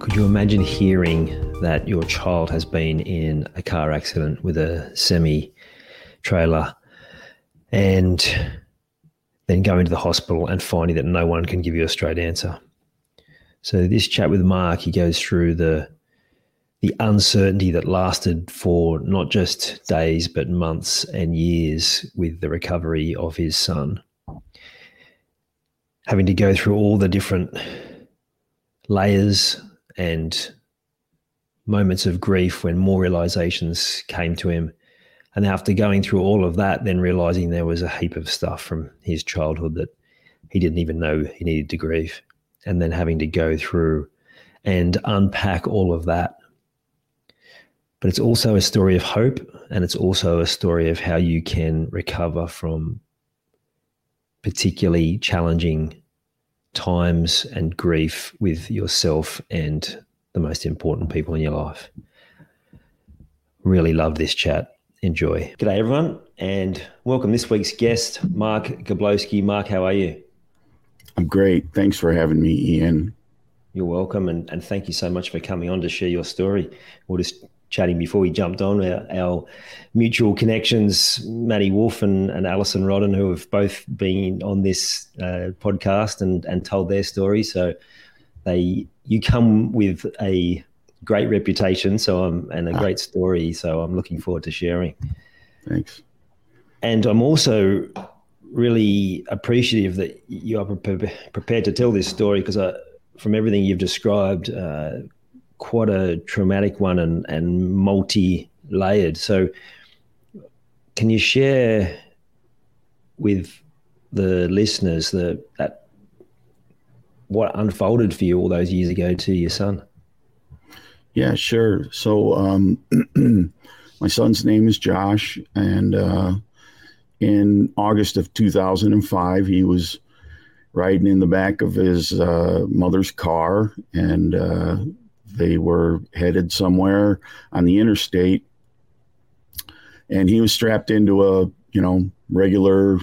Could you imagine hearing that your child has been in a car accident with a semi trailer and then going to the hospital and finding that no one can give you a straight answer? So, this chat with Mark, he goes through the the uncertainty that lasted for not just days, but months and years with the recovery of his son. Having to go through all the different layers and moments of grief when more realizations came to him. And after going through all of that, then realizing there was a heap of stuff from his childhood that he didn't even know he needed to grieve. And then having to go through and unpack all of that but it's also a story of hope and it's also a story of how you can recover from particularly challenging times and grief with yourself and the most important people in your life. Really love this chat. Enjoy. G'day, everyone, and welcome this week's guest, Mark Goblowsky. Mark, how are you? I'm great. Thanks for having me, Ian. You're welcome, and, and thank you so much for coming on to share your story. We'll just chatting before we jumped on our, our mutual connections, Matty Wolf and, and Alison Rodden, who have both been on this uh, podcast and, and told their story. So they you come with a great reputation, so I'm and a great story. So I'm looking forward to sharing. Thanks. And I'm also really appreciative that you are prepared to tell this story because from everything you've described. Uh, quite a traumatic one and, and multi layered. So, can you share with the listeners the, that what unfolded for you all those years ago to your son? Yeah, sure. So, um, my son's name is Josh, and uh, in August of 2005, he was riding in the back of his uh, mother's car, and uh, they were headed somewhere on the interstate, and he was strapped into a you know regular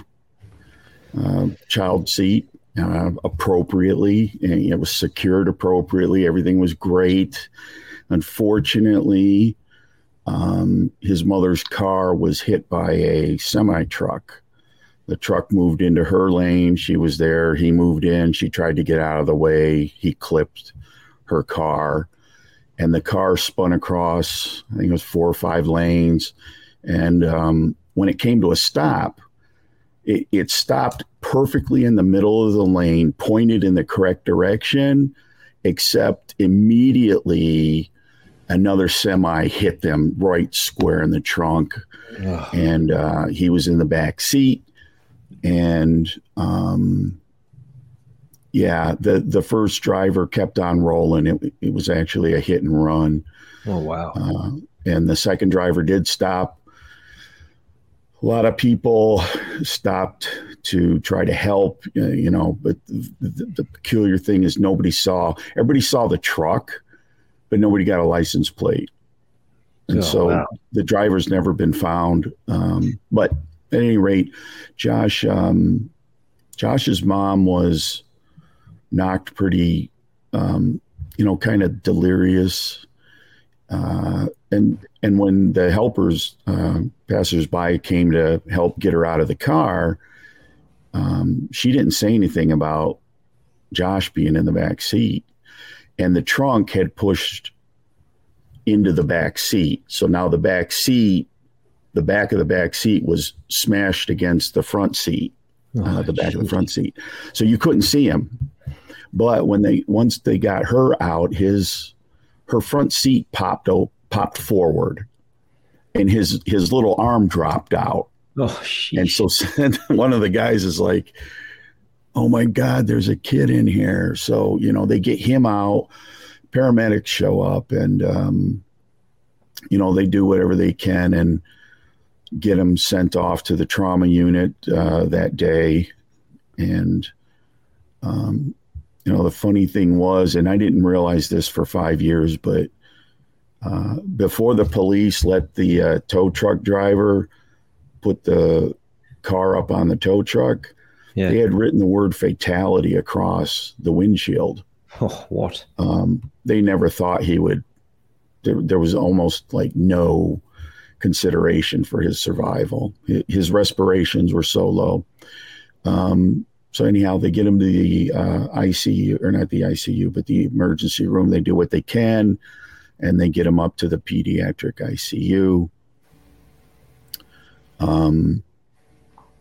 uh, child seat uh, appropriately, and it was secured appropriately. Everything was great. Unfortunately, um, his mother's car was hit by a semi truck. The truck moved into her lane. She was there. He moved in. She tried to get out of the way. He clipped her car and the car spun across, I think it was four or five lanes. And um, when it came to a stop, it, it, stopped perfectly in the middle of the lane, pointed in the correct direction, except immediately another semi hit them right square in the trunk. Ugh. And uh, he was in the back seat. And um, yeah, the the first driver kept on rolling. It, it was actually a hit and run. Oh wow! Uh, and the second driver did stop. A lot of people stopped to try to help, uh, you know. But the, the, the, peculiar thing is nobody saw. Everybody saw the truck, but nobody got a license plate. And oh, so wow. the driver's never been found. Um, but at any rate, Josh, um, Josh's mom was knocked pretty, um, you know, kind of delirious. Uh, and and when the helpers, uh, passersby, came to help get her out of the car, um, she didn't say anything about Josh being in the back seat, and the trunk had pushed into the back seat. So now the back seat, the back of the back seat was smashed against the front seat, oh, uh, the back geez. of the front seat. So you couldn't see him. But when they once they got her out, his her front seat popped oh, popped forward, and his his little arm dropped out. Oh, and so one of the guys is like, "Oh my God, there's a kid in here!" So you know they get him out paramedics show up and um, you know they do whatever they can and get him sent off to the trauma unit uh, that day and um, you know the funny thing was and i didn't realize this for five years but uh, before the police let the uh, tow truck driver put the car up on the tow truck yeah. they had written the word fatality across the windshield Oh, what? Um, they never thought he would. There, there was almost like no consideration for his survival. His respirations were so low. Um, so anyhow, they get him to the uh, ICU, or not the ICU, but the emergency room. They do what they can, and they get him up to the pediatric ICU. Um,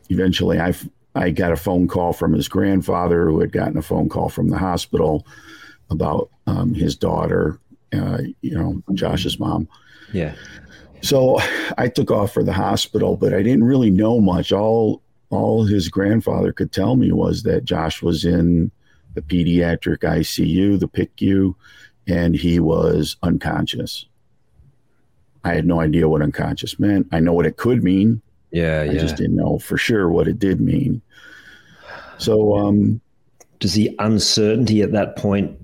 eventually, I I got a phone call from his grandfather, who had gotten a phone call from the hospital about um, his daughter, uh, you know, Josh's mom. Yeah. So I took off for the hospital, but I didn't really know much. All all his grandfather could tell me was that Josh was in the pediatric ICU, the PICU, and he was unconscious. I had no idea what unconscious meant. I know what it could mean. Yeah, I just didn't know for sure what it did mean. So, um, does the uncertainty at that point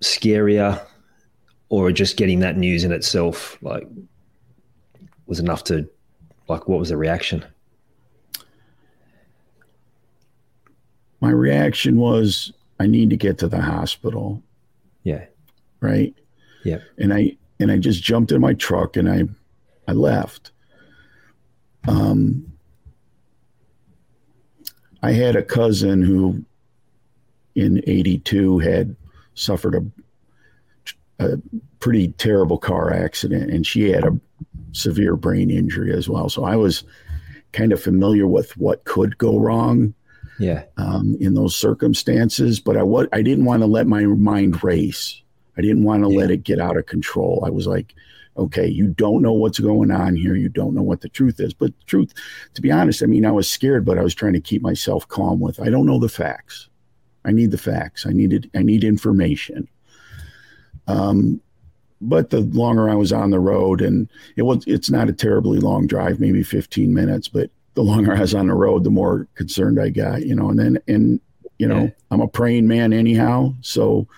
scarier, or just getting that news in itself like was enough to like what was the reaction? My reaction was I need to get to the hospital. Yeah. Right. Yeah. And I and I just jumped in my truck and I I left. Um I had a cousin who in 82 had suffered a, a pretty terrible car accident and she had a severe brain injury as well. So I was kind of familiar with what could go wrong. Yeah. Um, in those circumstances, but I what I didn't want to let my mind race. I didn't want to yeah. let it get out of control. I was like, okay, you don't know what's going on here. You don't know what the truth is. But truth, to be honest, I mean, I was scared, but I was trying to keep myself calm with. I don't know the facts. I need the facts. I needed. I need information. Um, but the longer I was on the road, and it was, it's not a terribly long drive, maybe 15 minutes, but the longer I was on the road, the more concerned I got, you know, and then, and, you know, yeah. I'm a praying man anyhow. So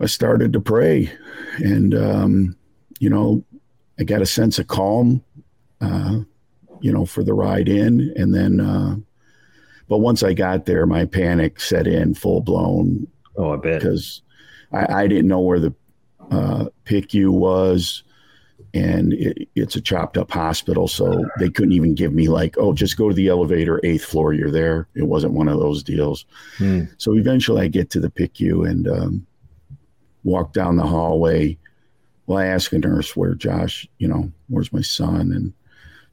I started to pray and, um, you know, I got a sense of calm, uh, you know, for the ride in. And then, uh, but once I got there, my panic set in full blown. Oh, I bet. Because I, I didn't know where the uh, PICU was, and it, it's a chopped up hospital. So they couldn't even give me, like, oh, just go to the elevator, eighth floor, you're there. It wasn't one of those deals. Hmm. So eventually I get to the PICU and um, walk down the hallway. Well, I ask a nurse where Josh, you know, where's my son? And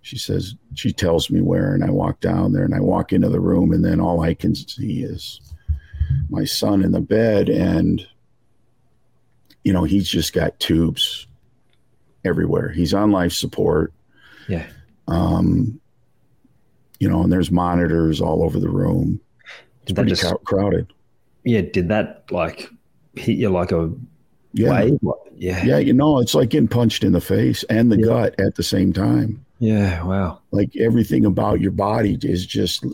she says, she tells me where, and I walk down there and I walk into the room, and then all I can see is my son in the bed. And, you know, he's just got tubes everywhere. He's on life support. Yeah. Um, you know, and there's monitors all over the room. It's pretty just, crowded. Yeah. Did that like hit you like a yeah. wave? Yeah. Yeah. You know, it's like getting punched in the face and the yeah. gut at the same time. Yeah, wow. Like everything about your body is just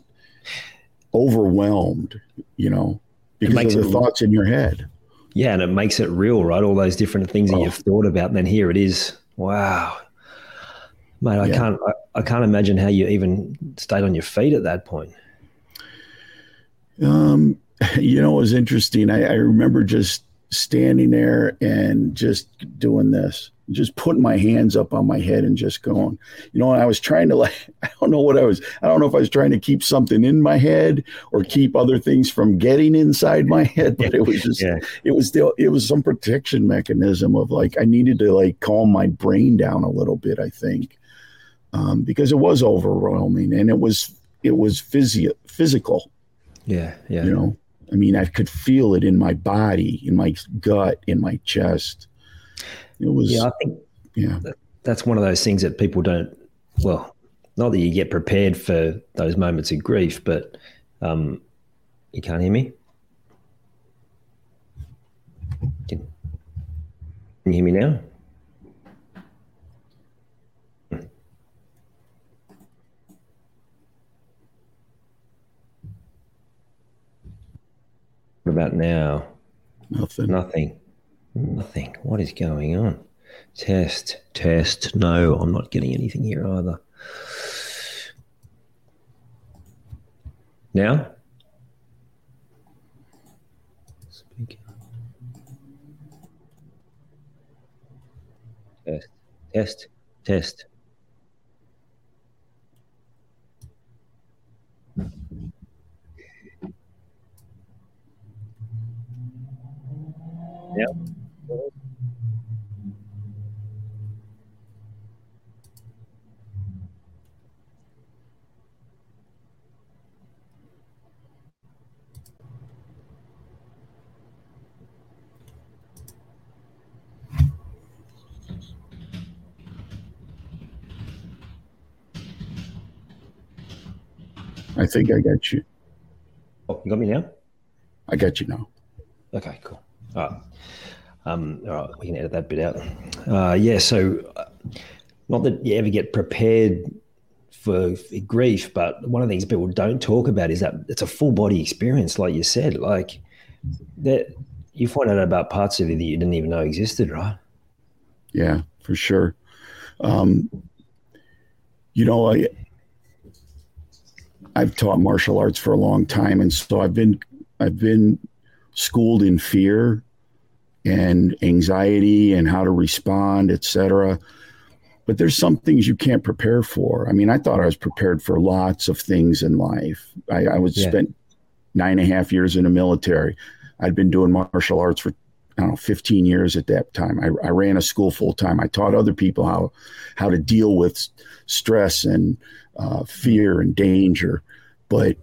overwhelmed, you know, because of the thoughts in your head. Yeah, and it makes it real, right? All those different things oh. that you've thought about, and then here it is. Wow. Mate, I yeah. can't I, I, can't imagine how you even stayed on your feet at that point. Um, you know, it was interesting. I, I remember just standing there and just doing this, just putting my hands up on my head and just going, you know, I was trying to like, I don't know what I was, I don't know if I was trying to keep something in my head or keep other things from getting inside my head, but it was just, yeah. it was still, it was some protection mechanism of like, I needed to like calm my brain down a little bit, I think, um, because it was overwhelming and it was, it was physio- physical. Yeah. Yeah. You know, I mean, I could feel it in my body, in my gut, in my chest. It was. Yeah, I think. Yeah, that's one of those things that people don't. Well, not that you get prepared for those moments of grief, but um, you can't hear me. Can, can you hear me now? What about now? Nothing. Nothing. Nothing. What is going on? Test, test. No, I'm not getting anything here either. Now? Speak. Test, test, test. Yeah. I think I got you. Oh, you got me now? I got you now. Okay, cool. Right. Um, all right, we can edit that bit out. Uh, yeah, so uh, not that you ever get prepared for, for, grief, but one of the things people don't talk about is that it's a full body experience, like you said. Like that, you find out about parts of you that you didn't even know existed, right? Yeah, for sure. Um, you know, I I've taught martial arts for a long time, and so I've been I've been schooled in fear and anxiety and how to respond, etc. But there's some things you can't prepare for. I mean, I thought I was prepared for lots of things in life. I, I was yeah. spent nine and a half years in the military. I'd been doing martial arts for I don't know 15 years at that time. I, I ran a school full time. I taught other people how how to deal with stress and uh, fear and danger. But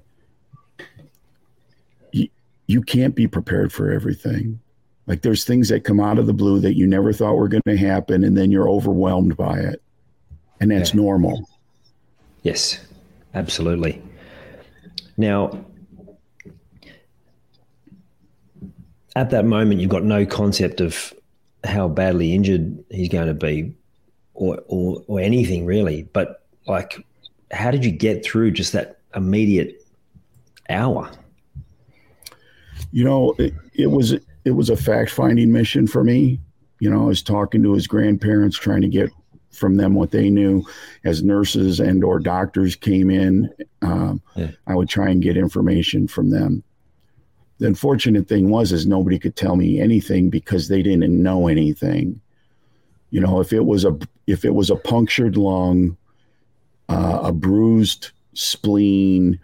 you can't be prepared for everything. Like there's things that come out of the blue that you never thought were going to happen, and then you're overwhelmed by it. And that's yeah. normal. Yes, absolutely. Now, at that moment, you've got no concept of how badly injured he's going to be or, or, or anything really. But like, how did you get through just that immediate hour? You know, it, it was it was a fact finding mission for me. You know, I was talking to his grandparents, trying to get from them what they knew. As nurses and or doctors came in, um, yeah. I would try and get information from them. The unfortunate thing was, is nobody could tell me anything because they didn't know anything. You know, if it was a if it was a punctured lung, uh, a bruised spleen,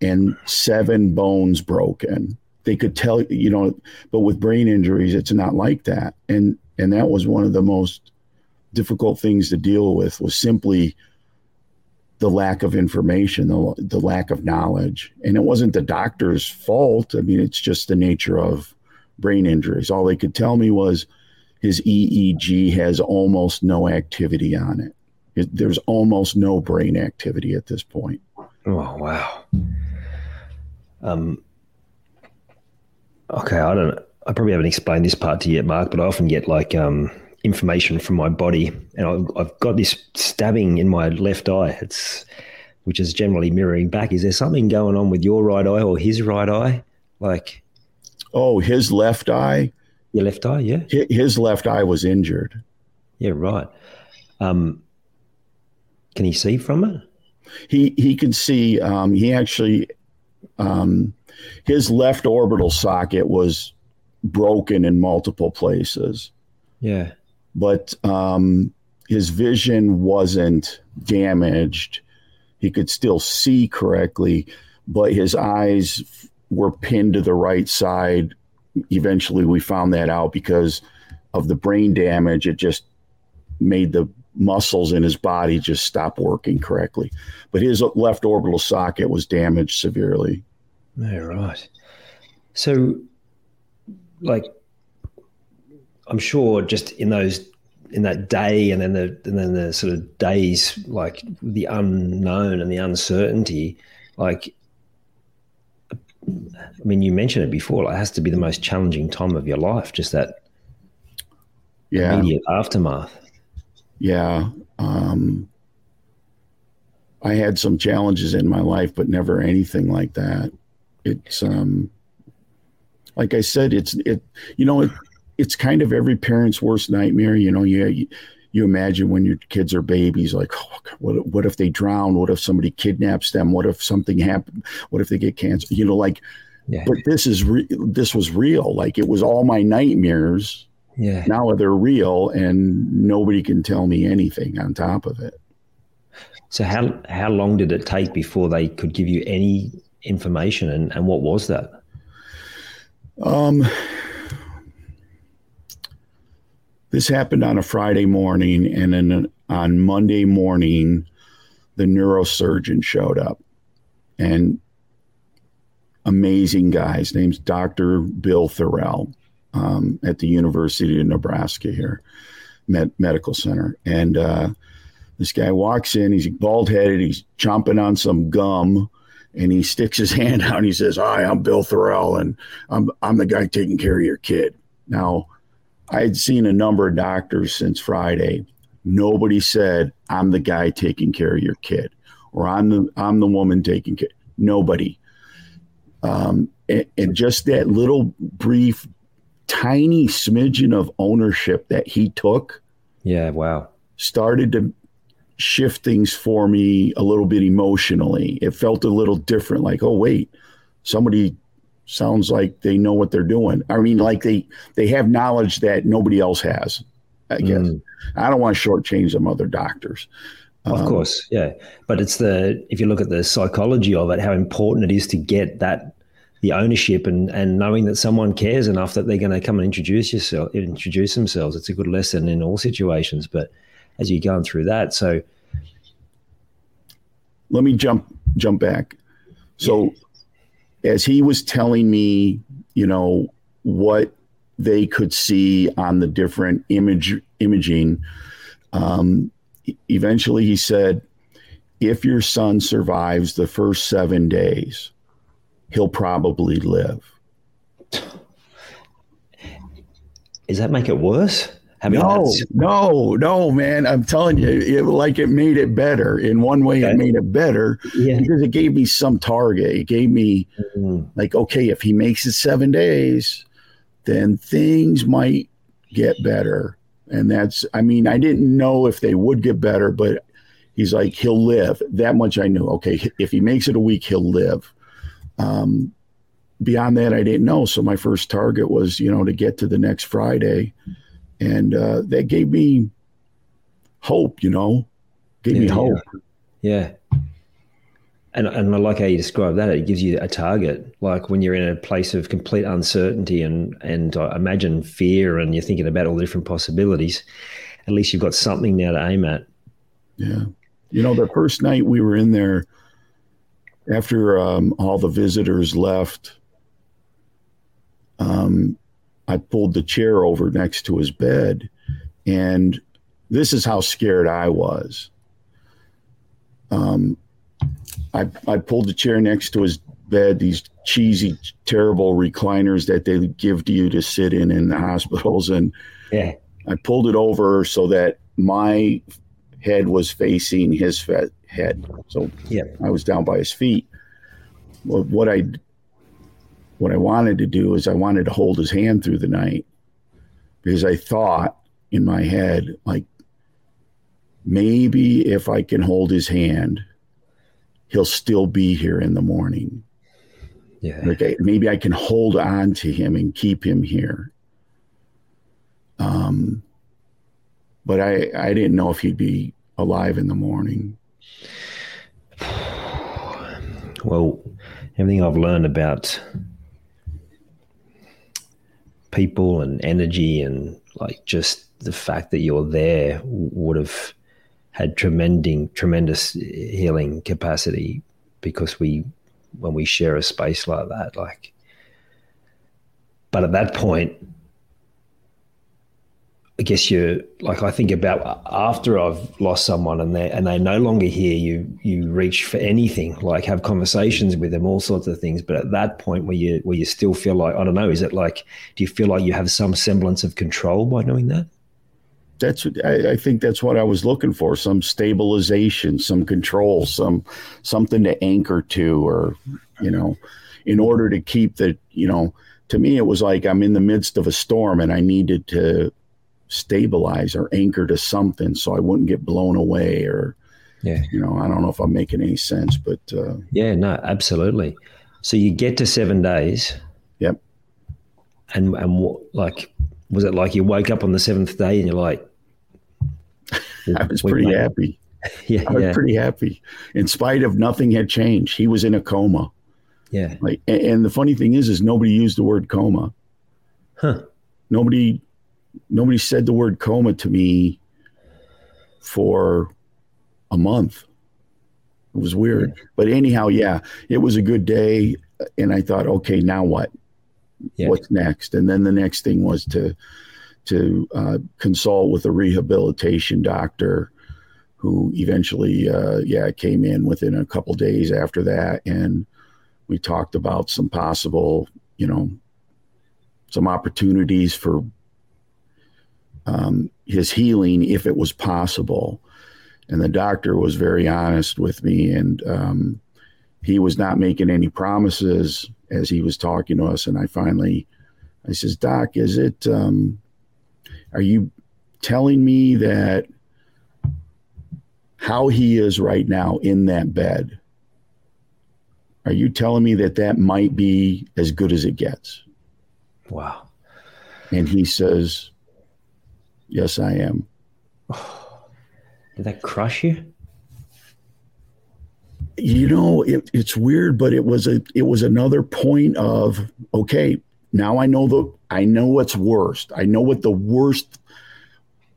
and seven bones broken, they could tell you know but with brain injuries it's not like that. And and that was one of the most difficult things to deal with was simply the lack of information the, the lack of knowledge. And it wasn't the doctor's fault. I mean it's just the nature of brain injuries. All they could tell me was his eeg has almost no activity on it, it there's almost no brain activity at this point. Oh wow. Um okay, I don't. I probably haven't explained this part to you yet, Mark, but I often get like um, information from my body, and I've, I've got this stabbing in my left eye. It's which is generally mirroring back. Is there something going on with your right eye or his right eye? Like, oh, his left eye. Your left eye, yeah. His left eye was injured. Yeah, right. Um, can he see from it? He he can see. Um, he actually um, his left orbital socket was broken in multiple places. Yeah. But um, his vision wasn't damaged. He could still see correctly, but his eyes were pinned to the right side. Eventually, we found that out because of the brain damage. It just made the muscles in his body just stop working correctly. But his left orbital socket was damaged severely. Yeah, right. So, like, I'm sure just in those in that day and then the and then the sort of days like the unknown and the uncertainty like I mean you mentioned it before like, it has to be the most challenging time of your life just that yeah. immediate aftermath. Yeah um, I had some challenges in my life but never anything like that it's um like I said it's it you know it it's kind of every parent's worst nightmare. You know, you, you, you imagine when your kids are babies, like, oh, what, what if they drown? What if somebody kidnaps them? What if something happened? What if they get cancer? You know, like, yeah. but this is re- this was real. Like it was all my nightmares. Yeah. Now they're real, and nobody can tell me anything on top of it. So how how long did it take before they could give you any information, and and what was that? Um this happened on a Friday morning, and then on Monday morning, the neurosurgeon showed up, and amazing guy. His name's Dr. Bill Thorell um, at the University of Nebraska here, Med- Medical Center, and uh, this guy walks in. He's bald headed. He's chomping on some gum and he sticks his hand out and he says, Hi, I'm Bill Thorell, and I'm I'm the guy taking care of your kid. Now, I had seen a number of doctors since Friday. Nobody said, I'm the guy taking care of your kid or I'm the I'm the woman taking care. Nobody. Um, and, and just that little brief, tiny smidgen of ownership that he took. Yeah, wow. Started to shift things for me a little bit emotionally. It felt a little different, like, oh, wait, somebody sounds like they know what they're doing. I mean, like they they have knowledge that nobody else has. I guess mm. I don't want to shortchange them other doctors. Of um, course, yeah, but it's the if you look at the psychology of it, how important it is to get that the ownership and and knowing that someone cares enough that they're going to come and introduce yourself, introduce themselves. It's a good lesson in all situations. But as you're going through that, so let me jump jump back. So. As he was telling me, you know, what they could see on the different image imaging, um, eventually he said, if your son survives the first seven days, he'll probably live. Does that make it worse? No, no, no, man. I'm telling you, it like it made it better. In one way, okay. it made it better yeah. because it gave me some target. It gave me mm-hmm. like, okay, if he makes it seven days, then things might get better. And that's, I mean, I didn't know if they would get better, but he's like, he'll live. That much I knew. Okay, if he makes it a week, he'll live. Um, beyond that, I didn't know. So my first target was, you know, to get to the next Friday and uh, that gave me hope. You know, gave yeah, me hope. Yeah. And, and I like how you describe that. It gives you a target. Like when you're in a place of complete uncertainty and and I imagine fear, and you're thinking about all the different possibilities. At least you've got something now to aim at. Yeah, you know, the first night we were in there, after um, all the visitors left, um, I pulled the chair over next to his bed, and this is how scared I was. Um, I, I pulled the chair next to his bed, these cheesy, terrible recliners that they give to you to sit in in the hospitals. And yeah. I pulled it over so that my head was facing his head. So yeah. I was down by his feet. What I what I wanted to do is I wanted to hold his hand through the night because I thought in my head, like, maybe if I can hold his hand, he'll still be here in the morning. Yeah. Like I, maybe I can hold on to him and keep him here. Um, but I I didn't know if he'd be alive in the morning. Well, everything I've learned about people and energy and like just the fact that you're there would have had tremendous tremendous healing capacity because we when we share a space like that like but at that point guess you like I think about after I've lost someone and they and they no longer hear you you reach for anything like have conversations with them all sorts of things. But at that point where you where you still feel like I don't know is it like do you feel like you have some semblance of control by doing that? That's I, I think that's what I was looking for some stabilization some control some something to anchor to or you know in order to keep the you know to me it was like I'm in the midst of a storm and I needed to stabilize or anchor to something so I wouldn't get blown away or yeah. you know I don't know if I'm making any sense but uh, yeah no absolutely. So you get to 7 days. Yep. And and what like was it like you woke up on the 7th day and you're like I was pretty happy. Yeah I was yeah. pretty happy. In spite of nothing had changed. He was in a coma. Yeah. Like and, and the funny thing is is nobody used the word coma. Huh. Nobody nobody said the word coma to me for a month. It was weird. Yeah. But anyhow, yeah, it was a good day. And I thought, okay, now what? Yeah. What's next? And then the next thing was to to uh, consult with a rehabilitation doctor who eventually, uh, yeah, came in within a couple days after that. And we talked about some possible, you know, some opportunities for um, his healing if it was possible. And the doctor was very honest with me, and um, he was not making any promises as he was talking to us. And I finally, I says, Doc, is it, um, are you telling me that how he is right now in that bed, are you telling me that that might be as good as it gets? Wow. And he says, Yes, I am. Did that crush you? You know, it, it's weird, but it was a it was another point of okay. Now I know the I know what's worst. I know what the worst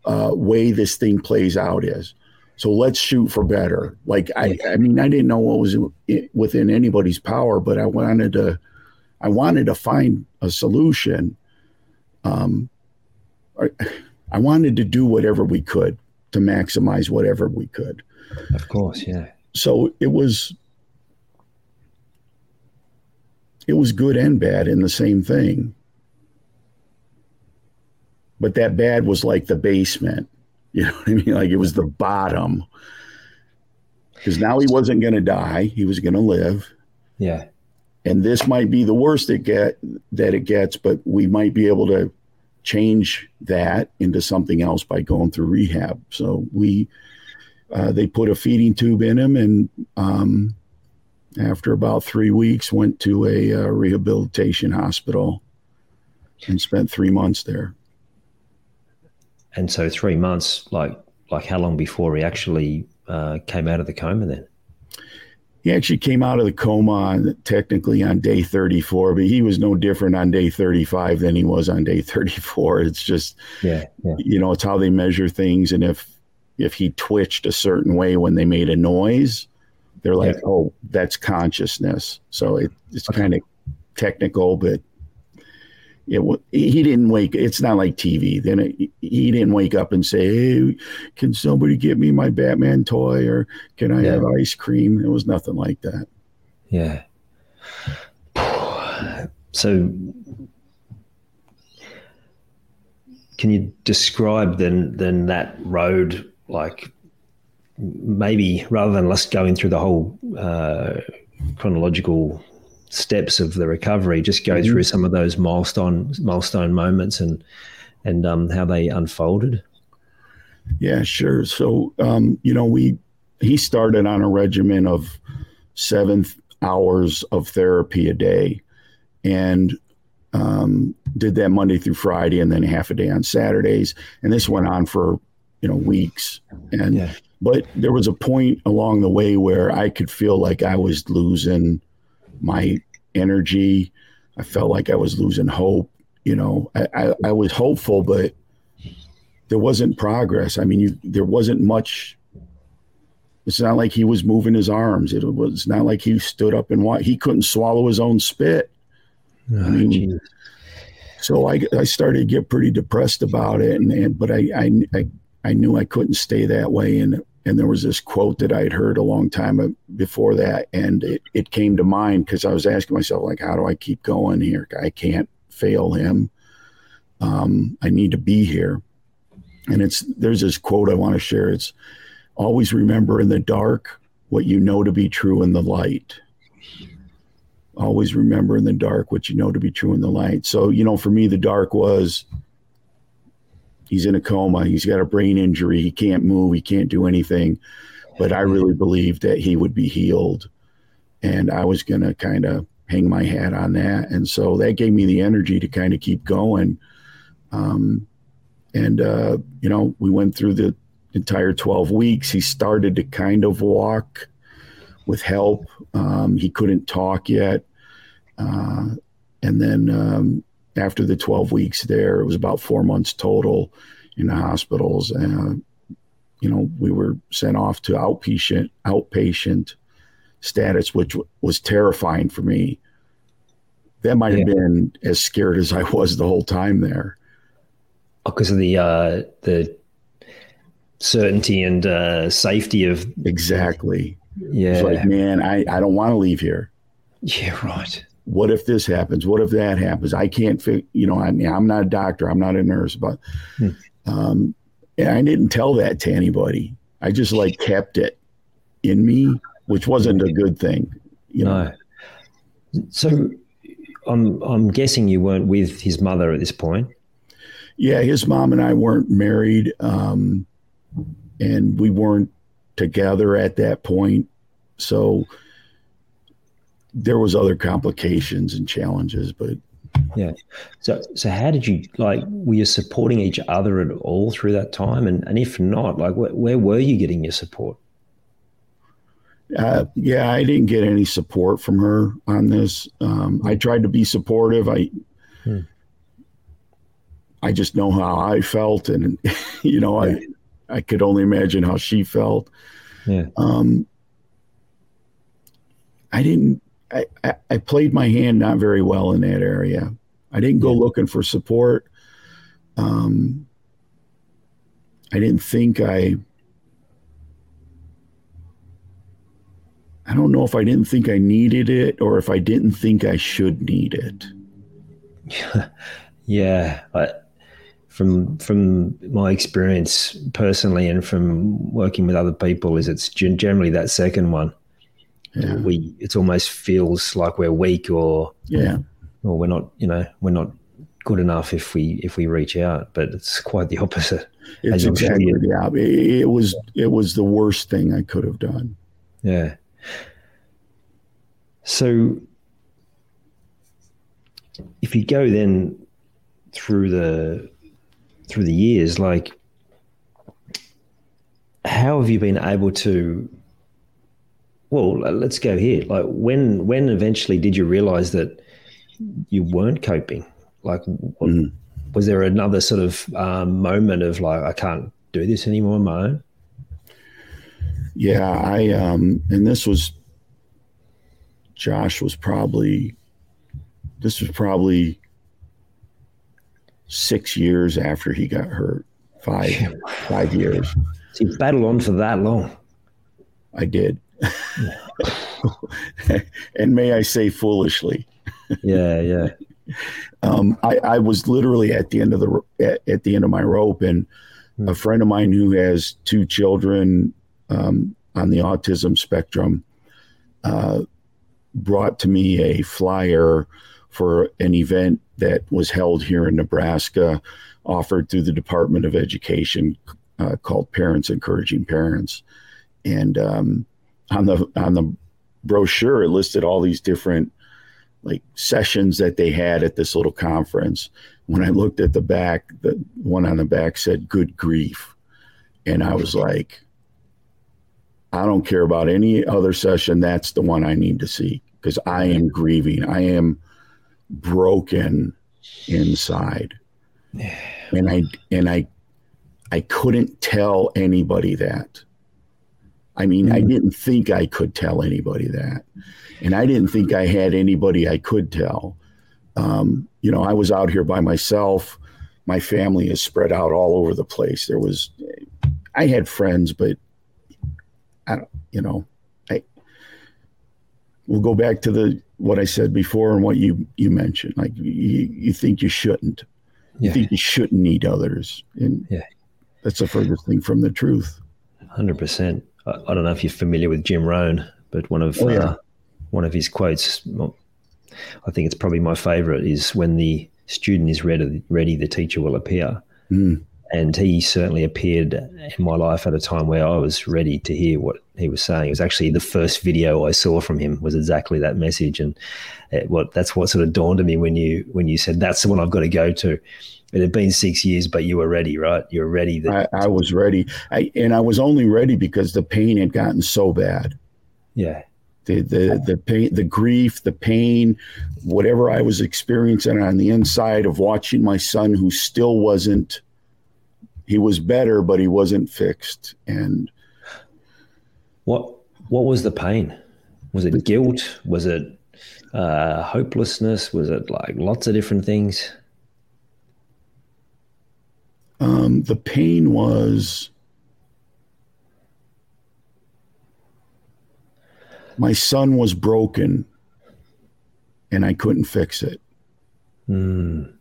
uh, way this thing plays out is. So let's shoot for better. Like I, I mean, I didn't know what was within anybody's power, but I wanted to, I wanted to find a solution. Um, I wanted to do whatever we could to maximize whatever we could. Of course, yeah. So it was it was good and bad in the same thing. But that bad was like the basement. You know what I mean? Like it was the bottom. Because now he wasn't going to die; he was going to live. Yeah. And this might be the worst it get that it gets, but we might be able to change that into something else by going through rehab. So we, uh, they put a feeding tube in him, and um, after about three weeks, went to a uh, rehabilitation hospital and spent three months there. And so, three months, like like how long before he actually uh, came out of the coma? Then he actually came out of the coma on, technically on day 34, but he was no different on day 35 than he was on day 34. It's just, yeah, yeah. you know, it's how they measure things. And if, if he twitched a certain way when they made a noise, they're like, yeah. oh, that's consciousness. So it, it's okay. kind of technical, but it, he didn't wake. It's not like TV. Then it, he didn't wake up and say, "Hey, can somebody get me my Batman toy?" or "Can I yeah. have ice cream?" It was nothing like that. Yeah. So, can you describe then then that road like maybe rather than us going through the whole uh, chronological steps of the recovery. Just go mm-hmm. through some of those milestone milestone moments and and um, how they unfolded. Yeah, sure. So um, you know, we he started on a regimen of seven hours of therapy a day, and um, did that Monday through Friday, and then half a day on Saturdays. And this went on for you know weeks. And yeah. but there was a point along the way where I could feel like I was losing my energy. I felt like I was losing hope. You know, I, I, I was hopeful, but there wasn't progress. I mean, you, there wasn't much. It's not like he was moving his arms. It was not like he stood up and what he couldn't swallow his own spit. Oh, I mean, so I, I started to get pretty depressed about it, and, and but I, I, I I knew I couldn't stay that way, and and there was this quote that I had heard a long time before that, and it, it came to mind because I was asking myself like, how do I keep going here? I can't fail him. Um, I need to be here, and it's there's this quote I want to share. It's always remember in the dark what you know to be true in the light always remember in the dark what you know to be true in the light. So, you know, for me, the dark was he's in a coma, he's got a brain injury, he can't move, he can't do anything. But I really believed that he would be healed. And I was going to kind of hang my hat on that. And so that gave me the energy to kind of keep going. Um, and, uh, you know, we went through the entire 12 weeks. He started to kind of walk with help. Um, he couldn't talk yet. Uh, and then um, after the 12 weeks there, it was about four months total in the hospitals. Uh, you know, we were sent off to outpatient outpatient status, which w- was terrifying for me. That might have yeah. been as scared as I was the whole time there. Because of the uh, the certainty and uh, safety of exactly. Yeah, it's like man, I I don't want to leave here. Yeah, right what if this happens? What if that happens? I can't you know, I mean, I'm not a doctor, I'm not a nurse, but, hmm. um, and I didn't tell that to anybody. I just like kept it in me, which wasn't a good thing, you know. No. So I'm, I'm guessing you weren't with his mother at this point. Yeah, his mom and I weren't married, um, and we weren't together at that point. So, there was other complications and challenges, but yeah. So so how did you like? Were you supporting each other at all through that time? And and if not, like where, where were you getting your support? Uh, yeah, I didn't get any support from her on this. Um, I tried to be supportive. I hmm. I just know how I felt, and you know, yeah. I I could only imagine how she felt. Yeah. Um, I didn't I, I, played my hand not very well in that area. I didn't go looking for support. Um, I didn't think I. I don't know if I didn't think I needed it or if I didn't think I should need it. yeah, I, from from my experience personally and from working with other people, is it's generally that second one yeah. we it almost feels like we're weak or yeah. Or we're not you know we're not good enough if we if we reach out but it's quite the opposite. It's exactly sure the opposite it was it was the worst thing i could have done. Yeah. So if you go then through the through the years like how have you been able to well, let's go here. Like when when eventually did you realize that you weren't coping? Like, what, mm. was there another sort of um, moment of like I can't do this anymore on my own? Yeah, I um, and this was Josh was probably this was probably six years after he got hurt. Five five years. So you battled on for that long. I did. and may I say foolishly. yeah, yeah. Um, I, I, was literally at the end of the at, at the end of my rope, and mm. a friend of mine who has two children um, on the autism spectrum uh, brought to me a flyer for an event that was held here in Nebraska, offered through the Department of Education, uh, called Parents Encouraging Parents, and um, on the on the brochure it listed all these different like sessions that they had at this little conference. When i looked at the back the one on the back said good grief. And i was like i don't care about any other session. That's the one i need to see. Because i am grieving. I am broken inside. And i and i i couldn't tell anybody that I mean, mm-hmm. I didn't think I could tell anybody that. And I didn't think I had anybody I could tell. Um, you know, I was out here by myself. My family is spread out all over the place. There was, I had friends, but I don't, you know, I, we'll go back to the, what I said before and what you, you mentioned. Like you, you think you shouldn't, yeah. you think you shouldn't need others. And yeah. that's the furthest thing from the truth. 100%. I, don't know if you're familiar with Jim Rohn, but one of oh, yeah. uh, one of his quotes, I think it's probably my favorite, is when the student is ready, ready the teacher will appear. Mm. And he certainly appeared in my life at a time where I was ready to hear what he was saying. It was actually the first video I saw from him was exactly that message, and it, what that's what sort of dawned on me when you when you said that's the one I've got to go to it had been six years, but you were ready, right? You were ready. That- I, I was ready. I, and I was only ready because the pain had gotten so bad. Yeah. The, the, the pain, the grief, the pain, whatever I was experiencing on the inside of watching my son who still wasn't, he was better, but he wasn't fixed. And what, what was the pain? Was it guilt? Was it uh, hopelessness? Was it like lots of different things? Um, the pain was my son was broken and I couldn't fix it. Mm.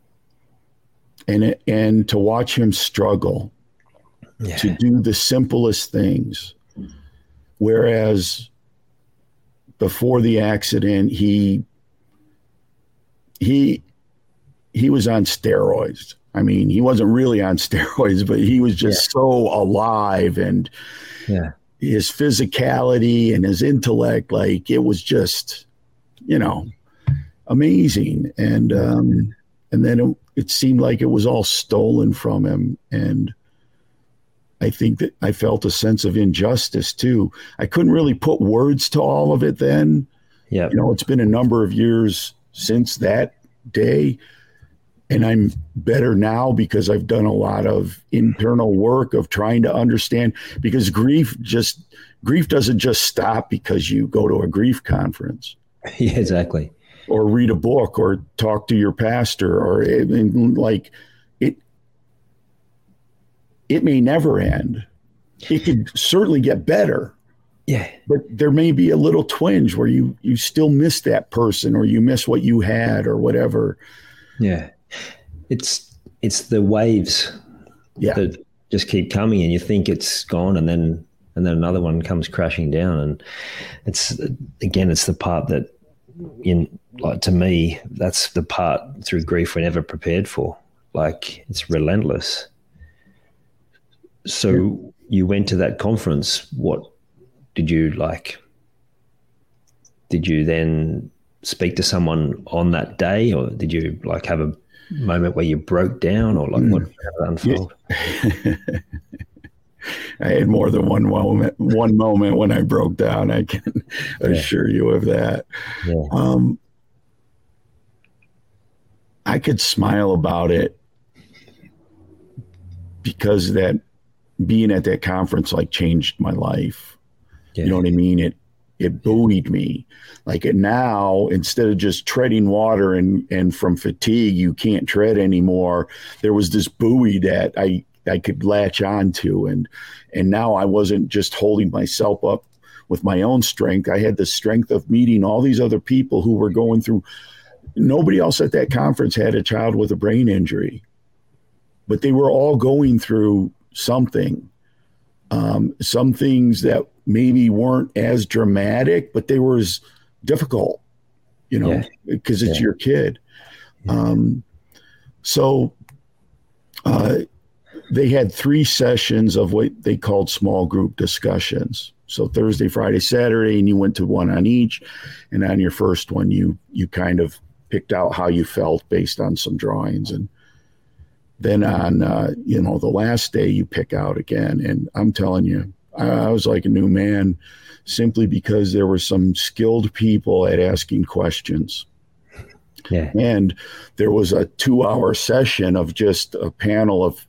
And it, and to watch him struggle yeah. to do the simplest things. Whereas before the accident, he he he was on steroids. I mean, he wasn't really on steroids, but he was just yeah. so alive and yeah. his physicality and his intellect, like it was just, you know, amazing. And um, and then it, it seemed like it was all stolen from him. And I think that I felt a sense of injustice too. I couldn't really put words to all of it then. Yeah. You know, it's been a number of years since that day and I'm better now because I've done a lot of internal work of trying to understand because grief just grief doesn't just stop because you go to a grief conference. Yeah, exactly. Or read a book or talk to your pastor or like it may never end. It could certainly get better. Yeah. But there may be a little twinge where you you still miss that person or you miss what you had or whatever. Yeah it's it's the waves yeah. that just keep coming, and you think it's gone, and then and then another one comes crashing down, and it's again, it's the part that in like to me, that's the part through grief we're never prepared for. Like it's relentless. So yeah. you went to that conference. What did you like? Did you then speak to someone on that day, or did you like have a moment where you broke down, or like what mm. unfold? I had more than one moment. One moment when I broke down. I can yeah. assure you of that. Yeah. Um, I could smile about it because that being at that conference like changed my life. Yeah. You know what I mean? It it buoyed me. Like it now, instead of just treading water and and from fatigue you can't tread anymore, there was this buoy that I I could latch onto, and and now I wasn't just holding myself up with my own strength. I had the strength of meeting all these other people who were going through. Nobody else at that conference had a child with a brain injury, but they were all going through something. Um, some things that maybe weren't as dramatic, but they were as difficult, you know, because yeah. it's yeah. your kid. Yeah. Um, so uh, they had three sessions of what they called small group discussions. So Thursday, Friday, Saturday, and you went to one on each. And on your first one, you you kind of picked out how you felt based on some drawings. And then on uh, you know the last day, you pick out again. And I'm telling you, I, I was like a new man, simply because there were some skilled people at asking questions. Yeah. And there was a two hour session of just a panel of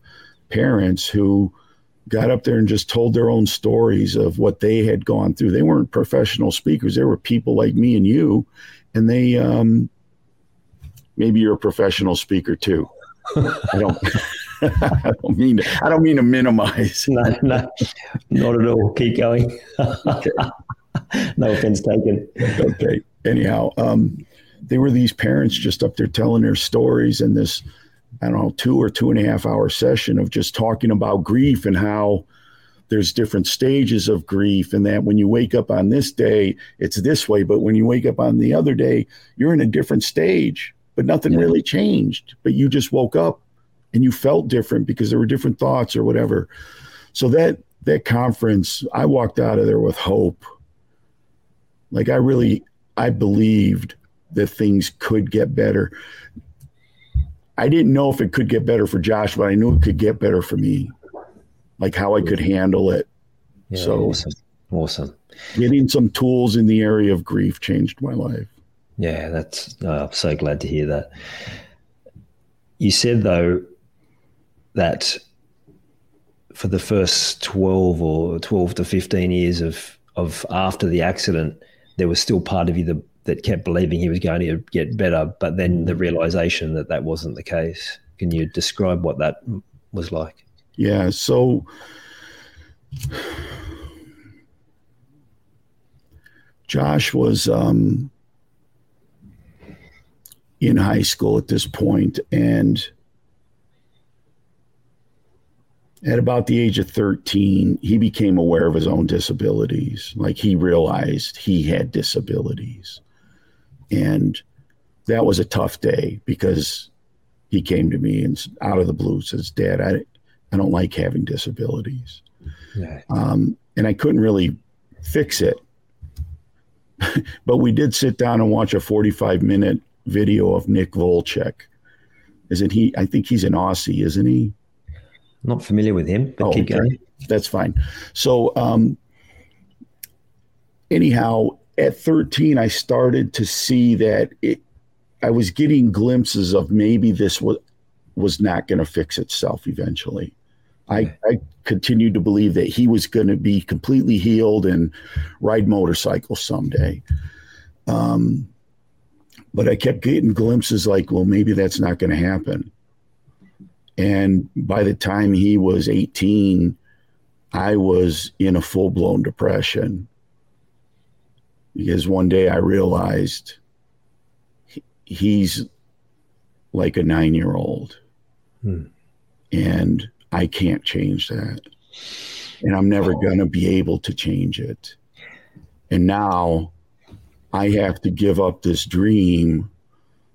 parents who got up there and just told their own stories of what they had gone through. They weren't professional speakers. They were people like me and you, and they um, maybe you're a professional speaker too. I don't. I don't mean to, I don't mean to minimize. No, no, not at all. Keep going. okay. no offense taken. Okay. Anyhow, um, they were these parents just up there telling their stories, and this I don't know, two or two and a half hour session of just talking about grief and how there's different stages of grief and that when you wake up on this day it's this way but when you wake up on the other day you're in a different stage but nothing yeah. really changed but you just woke up and you felt different because there were different thoughts or whatever so that that conference i walked out of there with hope like i really i believed that things could get better I didn't know if it could get better for Josh, but I knew it could get better for me, like how I could handle it. Yeah, so awesome, awesome. Getting some tools in the area of grief changed my life. Yeah, that's. Oh, I'm so glad to hear that. You said though that for the first 12 or 12 to 15 years of of after the accident, there was still part of you that that kept believing he was going to get better, but then the realization that that wasn't the case. Can you describe what that was like? Yeah. So, Josh was um, in high school at this point, and at about the age of 13, he became aware of his own disabilities. Like he realized he had disabilities. And that was a tough day because he came to me and out of the blue says, Dad, I, I don't like having disabilities. Yeah. Um, and I couldn't really fix it. but we did sit down and watch a 45 minute video of Nick Vujicic. Isn't he? I think he's an Aussie, isn't he? Not familiar with him, but oh, keep okay. going. That's fine. So, um, anyhow, at 13, I started to see that it, I was getting glimpses of maybe this was was not going to fix itself eventually. I, I continued to believe that he was going to be completely healed and ride motorcycles someday. Um, but I kept getting glimpses like, well, maybe that's not going to happen. And by the time he was 18, I was in a full blown depression because one day I realized he's like a nine year old. Hmm. And I can't change that. And I'm never oh. going to be able to change it. And now I have to give up this dream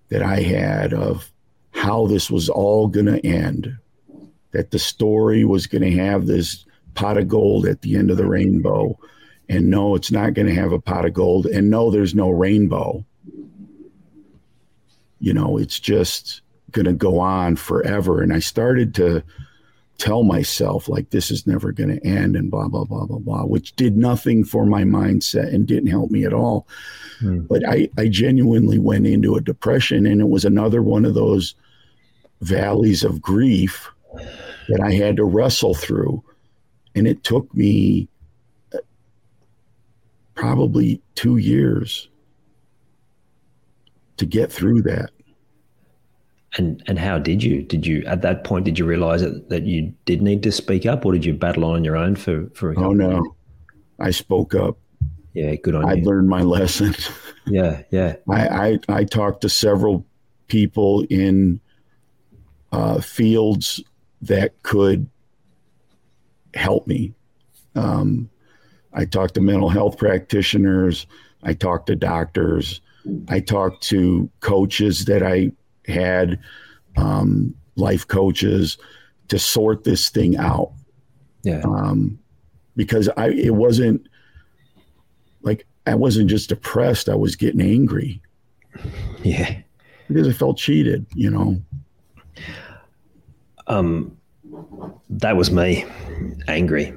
that I had of how this was all going to end, that the story was going to have this pot of gold at the end of the rainbow and no, it's not going to have a pot of gold, and no, there's no rainbow. You know, it's just going to go on forever. And I started to tell myself, like, this is never going to end, and blah, blah, blah, blah, blah, which did nothing for my mindset and didn't help me at all. Hmm. But I, I genuinely went into a depression, and it was another one of those valleys of grief that I had to wrestle through. And it took me probably two years to get through that. And and how did you? Did you at that point did you realize that, that you did need to speak up, or did you battle on your own for for? A oh no, I spoke up. Yeah, good on I you. I learned my lesson. Yeah, yeah. I, I I talked to several people in uh, fields that could help me. Um, I talked to mental health practitioners. I talked to doctors. I talked to coaches that I had, um, life coaches, to sort this thing out. Yeah. Um, because I it wasn't like I wasn't just depressed, I was getting angry. Yeah. Because I felt cheated, you know. Um that was me angry.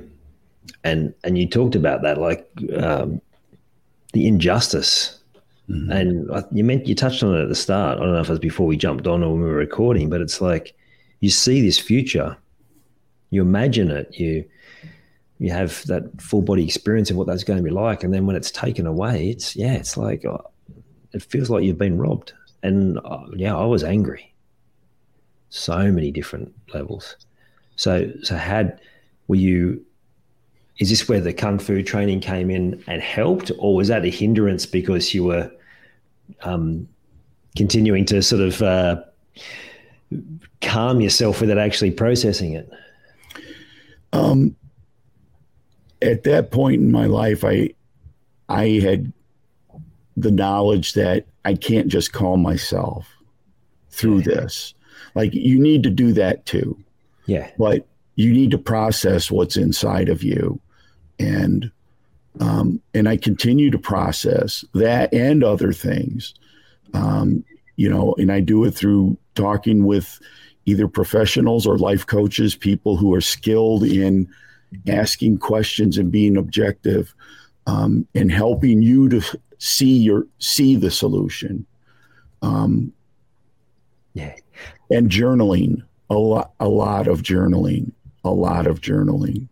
And and you talked about that like um the injustice. Mm-hmm. And you meant you touched on it at the start. I don't know if it was before we jumped on or when we were recording, but it's like you see this future, you imagine it, you you have that full body experience of what that's going to be like, and then when it's taken away, it's yeah, it's like oh, it feels like you've been robbed. And uh, yeah, I was angry. So many different levels. So so had were you is this where the kung fu training came in and helped, or was that a hindrance because you were um, continuing to sort of uh, calm yourself without actually processing it? Um, at that point in my life, I I had the knowledge that I can't just calm myself through yeah. this. Like you need to do that too. Yeah. But you need to process what's inside of you and um, and I continue to process that and other things, um, you know, and I do it through talking with either professionals or life coaches, people who are skilled in asking questions and being objective, um, and helping you to see your see the solution. Um, yeah, and journaling. A lot, a lot of journaling, a lot of journaling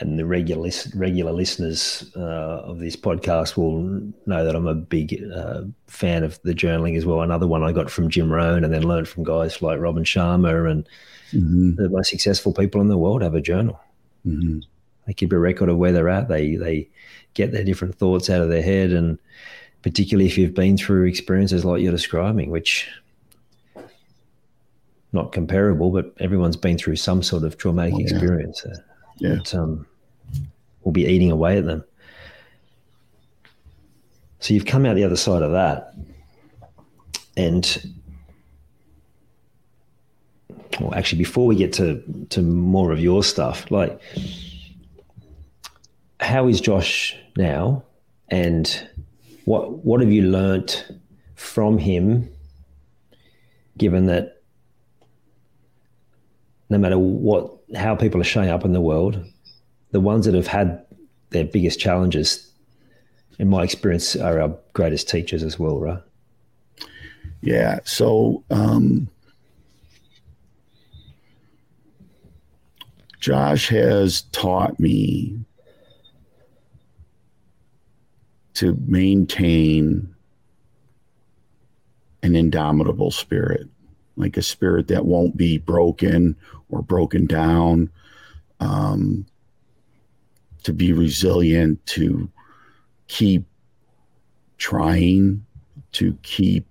and the regular regular listeners uh, of this podcast will know that I'm a big uh, fan of the journaling as well. Another one I got from Jim Rohn, and then learned from guys like Robin Sharma and mm-hmm. the most successful people in the world have a journal. Mm-hmm. They keep a record of where they're at. They they get their different thoughts out of their head, and particularly if you've been through experiences like you're describing, which not comparable, but everyone's been through some sort of traumatic oh, yeah. experience. Yeah. But, um, will be eating away at them. So you've come out the other side of that. And well, actually, before we get to, to more of your stuff, like, how is Josh now? And what what have you learnt from him, given that no matter what how people are showing up in the world, the ones that have had their biggest challenges, in my experience, are our greatest teachers as well, right? Yeah. So, um, Josh has taught me to maintain an indomitable spirit, like a spirit that won't be broken or broken down. Um, to be resilient, to keep trying, to keep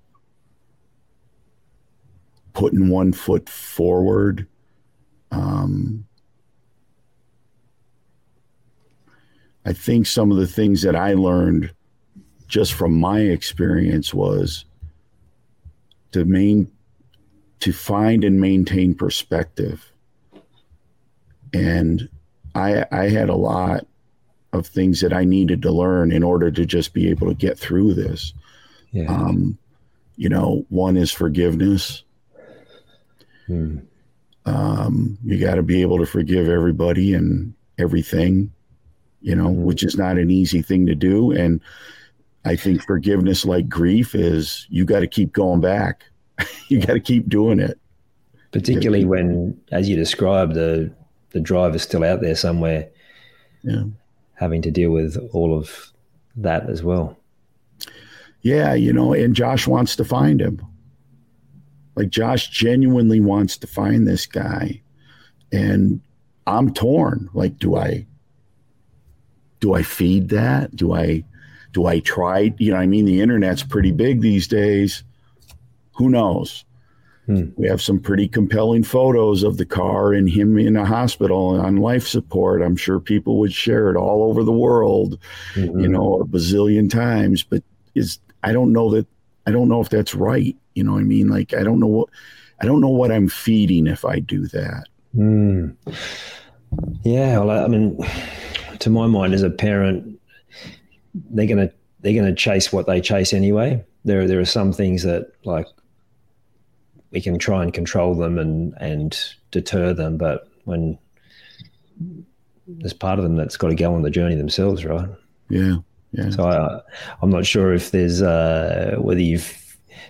putting one foot forward. Um, I think some of the things that I learned just from my experience was to main to find and maintain perspective and I I had a lot of things that I needed to learn in order to just be able to get through this. Yeah. Um, you know, one is forgiveness. Hmm. Um, you got to be able to forgive everybody and everything, you know, hmm. which is not an easy thing to do. And I think forgiveness, like grief, is you got to keep going back. you got to keep doing it. Particularly when, as you described, the the drive is still out there somewhere. Yeah. Having to deal with all of that as well. Yeah, you know, and Josh wants to find him. Like Josh genuinely wants to find this guy. And I'm torn. Like, do I do I feed that? Do I do I try? You know, I mean the internet's pretty big these days. Who knows? Hmm. We have some pretty compelling photos of the car and him in a hospital on life support. I'm sure people would share it all over the world, mm-hmm. you know, a bazillion times. But is I don't know that I don't know if that's right. You know, I mean, like I don't know what I don't know what I'm feeding if I do that. Mm. Yeah, well, I mean, to my mind, as a parent, they're gonna they're gonna chase what they chase anyway. There there are some things that like we can try and control them and and deter them, but when there's part of them that's got to go on the journey themselves, right? Yeah, yeah. So I, I'm not sure if there's uh, whether you've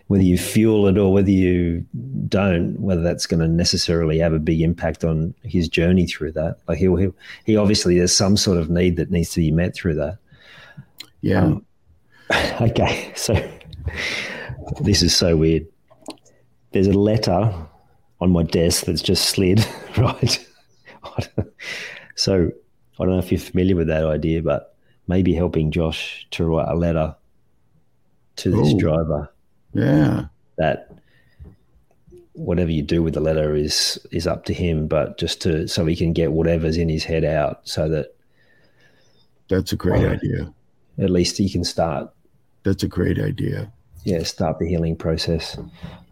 whether you fuel it or whether you don't, whether that's going to necessarily have a big impact on his journey through that. Like he'll, he'll he obviously there's some sort of need that needs to be met through that. Yeah. Um, okay, so this is so weird. There's a letter on my desk that's just slid, right? so I don't know if you're familiar with that idea, but maybe helping Josh to write a letter to this Ooh. driver yeah. That whatever you do with the letter is is up to him, but just to so he can get whatever's in his head out so that That's a great well, idea. At least he can start. That's a great idea. Yeah, start the healing process.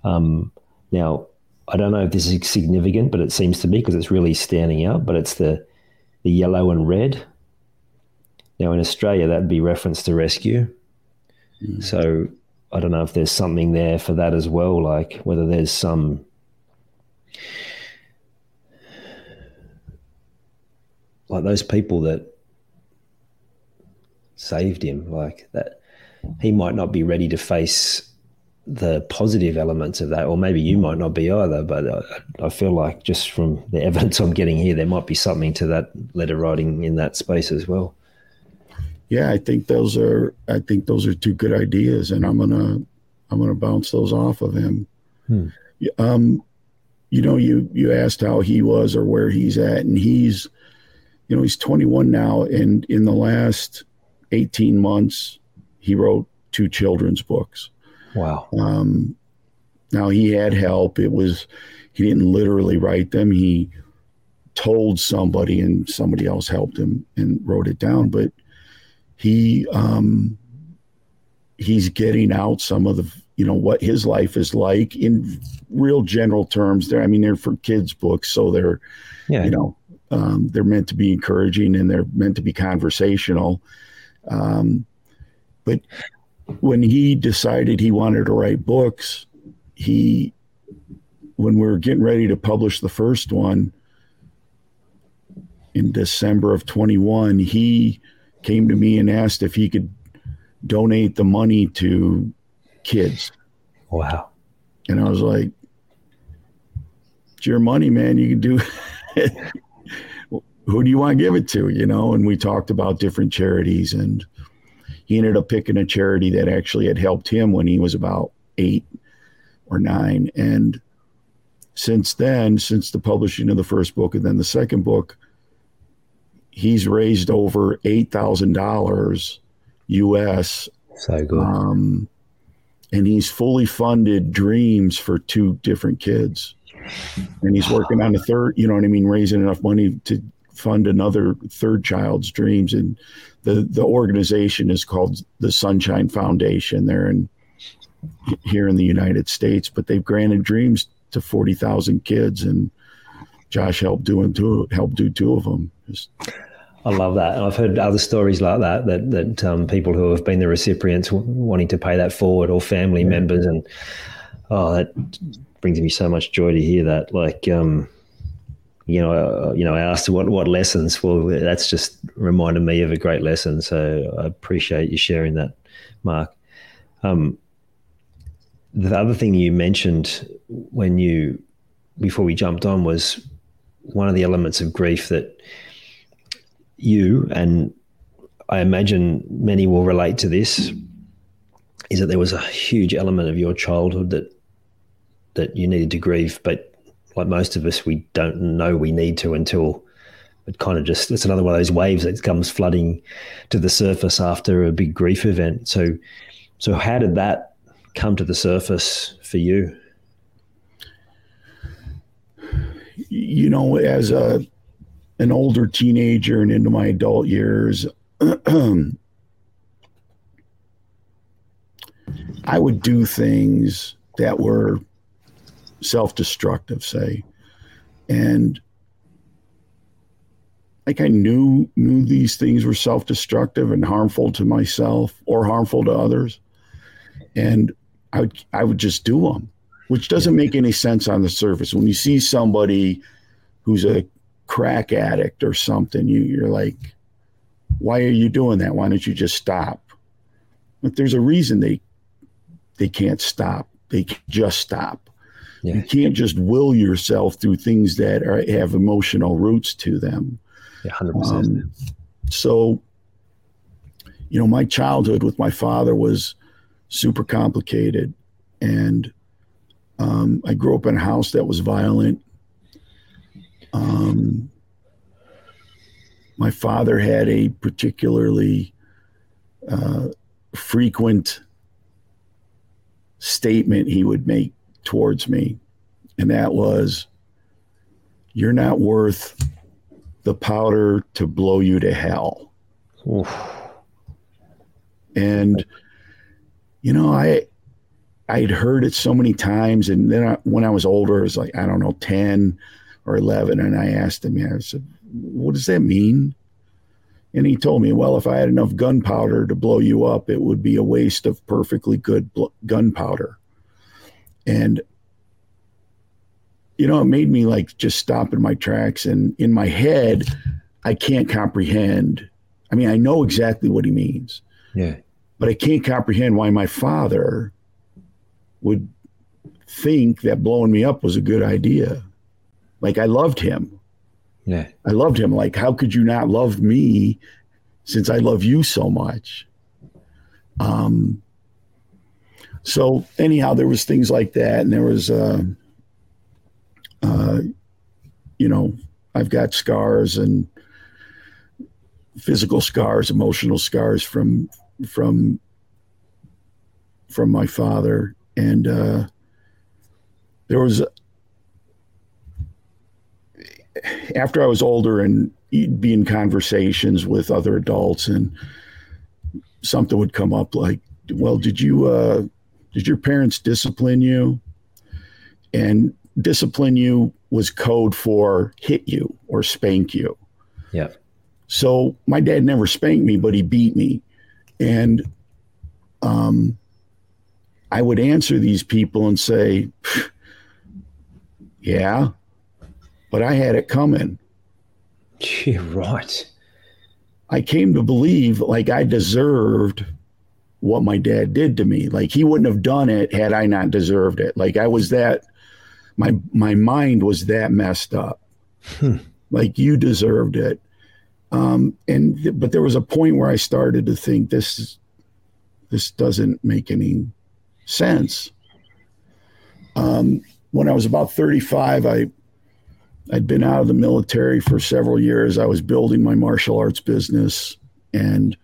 Um, now, I don't know if this is significant, but it seems to me because it's really standing out. But it's the the yellow and red. Now in Australia, that'd be reference to rescue. Mm. So I don't know if there's something there for that as well, like whether there's some like those people that saved him, like that he might not be ready to face the positive elements of that, or maybe you might not be either. But I, I, feel like just from the evidence I'm getting here, there might be something to that letter writing in that space as well yeah, I think those are I think those are two good ideas, and I'm gonna I'm gonna bounce those off of him. Hmm. Um, you know, you you asked how he was or where he's at, and he's, you know, he's 21 now, and in the last 18 months, he wrote two children's books. Wow. Um, now he had help. It was he didn't literally write them. He told somebody, and somebody else helped him and wrote it down, but he um, he's getting out some of the you know what his life is like in real general terms. There, I mean, they're for kids' books, so they're yeah. you know um, they're meant to be encouraging and they're meant to be conversational. Um, but when he decided he wanted to write books, he when we were getting ready to publish the first one in December of 21, he came to me and asked if he could donate the money to kids. Wow. And I was like, it's your money, man. You can do Who do you want to give it to? You know, and we talked about different charities and he ended up picking a charity that actually had helped him when he was about eight or nine. And since then, since the publishing of the first book and then the second book, he's raised over eight thousand dollars U.S. So good. Um, and he's fully funded dreams for two different kids, and he's working on a third. You know what I mean? Raising enough money to fund another third child's dreams, and the the organization is called the Sunshine Foundation. They're in here in the United States, but they've granted dreams to forty thousand kids, and Josh helped doing two helped do two of them. Just, I love that, and I've heard other stories like that that that um, people who have been the recipients wanting to pay that forward, or family yeah. members, and oh, that brings me so much joy to hear that. Like, um, you know, uh, you know, I asked what what lessons. Well, that's just reminded me of a great lesson. So I appreciate you sharing that, Mark. Um, the other thing you mentioned when you before we jumped on was one of the elements of grief that you, and I imagine many will relate to this, is that there was a huge element of your childhood that that you needed to grieve, but like most of us, we don't know we need to until it kind of just it's another one of those waves that comes flooding to the surface after a big grief event. So, so how did that come to the surface for you? You know, as a an older teenager and into my adult years, I would do things that were self destructive, say. And like I knew knew these things were self-destructive and harmful to myself or harmful to others, and I would I would just do them, which doesn't make any sense on the surface. When you see somebody who's a crack addict or something, you you're like, why are you doing that? Why don't you just stop? But there's a reason they they can't stop. They can just stop. Yeah. You can't just will yourself through things that are, have emotional roots to them. Yeah, 100%. Um, so, you know, my childhood with my father was super complicated. And um, I grew up in a house that was violent. Um, my father had a particularly uh, frequent statement he would make towards me, and that was, You're not worth the powder to blow you to hell. Oof. And, you know, I, I'd heard it so many times. And then I, when I was older, it was like, I don't know, 10 or 11. And I asked him, I said, what does that mean? And he told me, well, if I had enough gunpowder to blow you up, it would be a waste of perfectly good bl- gunpowder. And, you know, it made me like just stop in my tracks. And in my head, I can't comprehend. I mean, I know exactly what he means. Yeah. But I can't comprehend why my father would think that blowing me up was a good idea. Like I loved him. Yeah. I loved him. Like, how could you not love me since I love you so much? Um, so anyhow, there was things like that, and there was, uh, uh, you know, I've got scars and physical scars, emotional scars from from from my father, and uh, there was after I was older and be in conversations with other adults, and something would come up like, "Well, did you uh, did your parents discipline you?" And discipline you was code for hit you or spank you. Yeah. So my dad never spanked me, but he beat me, and um, I would answer these people and say, "Yeah." but I had it coming. You're right. I came to believe like I deserved what my dad did to me. Like he wouldn't have done it had I not deserved it. Like I was that my my mind was that messed up. Hmm. Like you deserved it. Um, and but there was a point where I started to think this this doesn't make any sense. Um, when I was about 35, I I'd been out of the military for several years. I was building my martial arts business and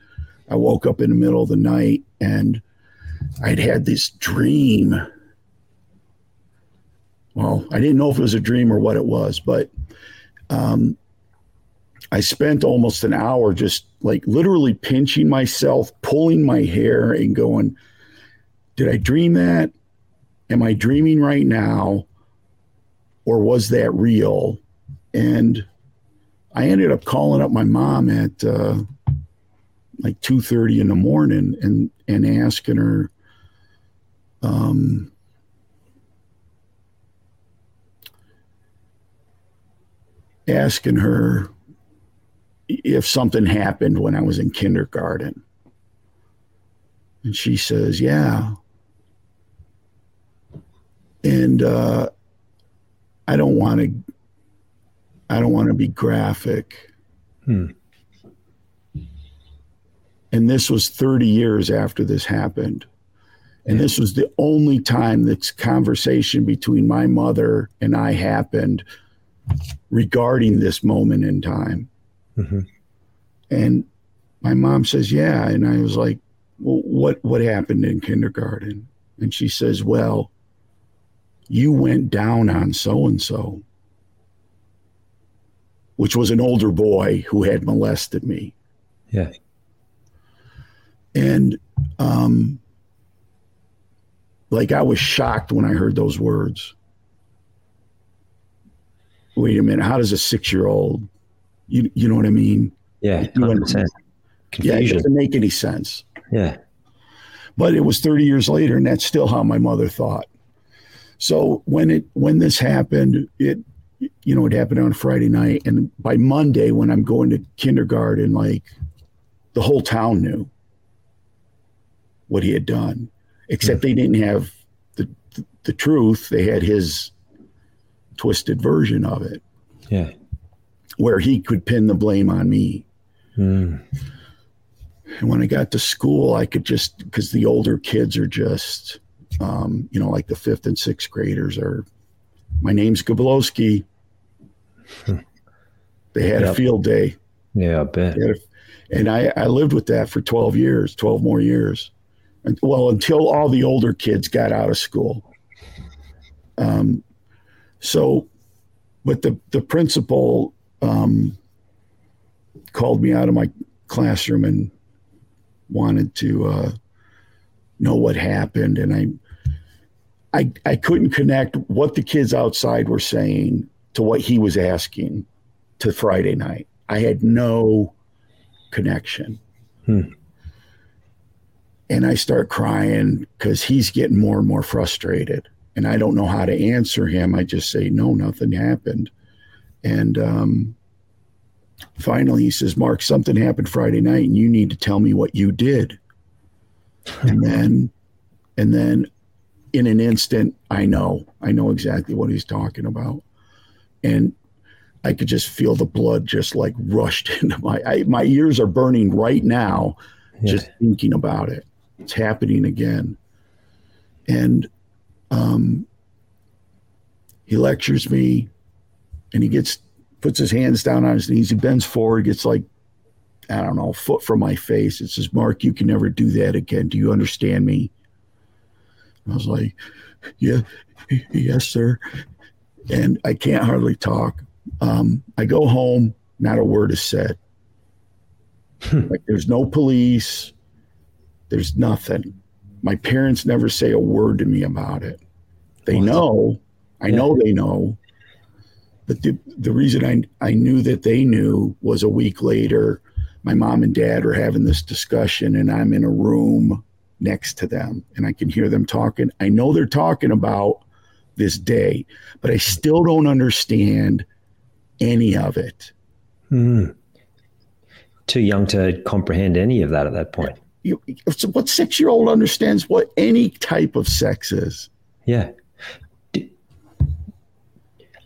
I woke up in the middle of the night and I'd had this dream. Well, I didn't know if it was a dream or what it was, but um, I spent almost an hour just like literally pinching myself, pulling my hair, and going, Did I dream that? Am I dreaming right now? or was that real? And I ended up calling up my mom at uh, like two thirty in the morning and and asking her. Um, asking her if something happened when I was in kindergarten. And she says, Yeah. And uh, I don't want to. I don't want to be graphic. Hmm. And this was 30 years after this happened. And this was the only time this conversation between my mother and I happened regarding this moment in time. Mm-hmm. And my mom says, Yeah. And I was like, Well, what, what happened in kindergarten? And she says, Well, you went down on so and so, which was an older boy who had molested me. Yeah. And um, like I was shocked when I heard those words. Wait a minute, how does a six year old You you know what I mean? Yeah, You hundred percent. Yeah, it doesn't make any sense. Yeah. But it was 30 years later, and that's still how my mother thought. So when it when this happened, it you know it happened on Friday night, and by Monday when I'm going to kindergarten, like the whole town knew what he had done, except they didn't have the the, truth. They had his twisted version of it, Yeah. where he could pin the blame on me. Mm. And when I got to school, I could just because the older kids are just, um, you know, like the fifth and sixth graders are. My name's Goblowsky. they had a field day, Yeah, I bet. A- and I, I lived with that for twelve years, twelve more years, well until all the older kids got out of school. Um, so, but the the principal um, called me out of my classroom and wanted to uh, know what happened, and I, I, I couldn't connect what the kids outside were saying to what he was asking to Friday night. I had no connection, Hmm. And I start crying because he's getting more and more frustrated, and I don't know how to answer him. I just say, "No, nothing happened," and um, finally he says, "Mark, something happened Friday night, and you need to tell me what you did." and then, and then, in an instant, I know, I know exactly what he's talking about, and I could just feel the blood just like rushed into my I, my ears are burning right now, Yeah. just thinking about it. It's happening again, and um, he lectures me, and he gets puts his hands down on his knees. He bends forward, gets like I don't know, foot from my face. It says, Mark, you can never do that again. Do you understand me? I was like, Yeah, yes, sir. And I can't hardly talk. Um, I go home, not a word is said. like there's no police, there's nothing. My parents never say a word to me about it. They What? know, I know they know. But the, the reason I, I knew that they knew was a week later, my mom and dad are having this discussion, and I'm in a room next to them, and I can hear them talking. I know they're talking about this day, but I still don't understand any of it. Mm. Too young to comprehend any of that at that point. You, what six year old understands what any type of sex is? Yeah.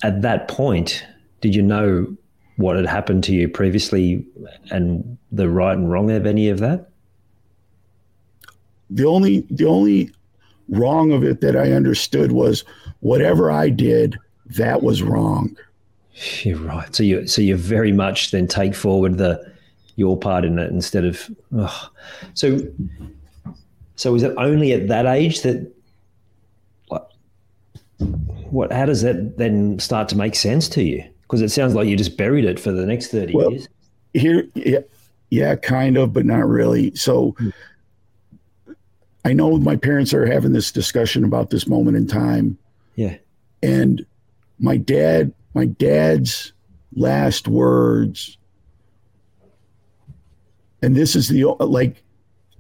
At that point, did you know what had happened to you previously and the right and wrong of any of that? The only the only wrong of it that I understood was whatever I did, that was wrong. You're right. So you so you very much then take forward the your part in it instead of ugh. so so is it only at that age that what what how does that then start to make sense to you? Because it sounds like you just buried it for the next 30 Well, years. here yeah, yeah kind of but not really so hmm. i know my parents are having this discussion about this moment in time Yeah. and my dad my dad's last words and this is the like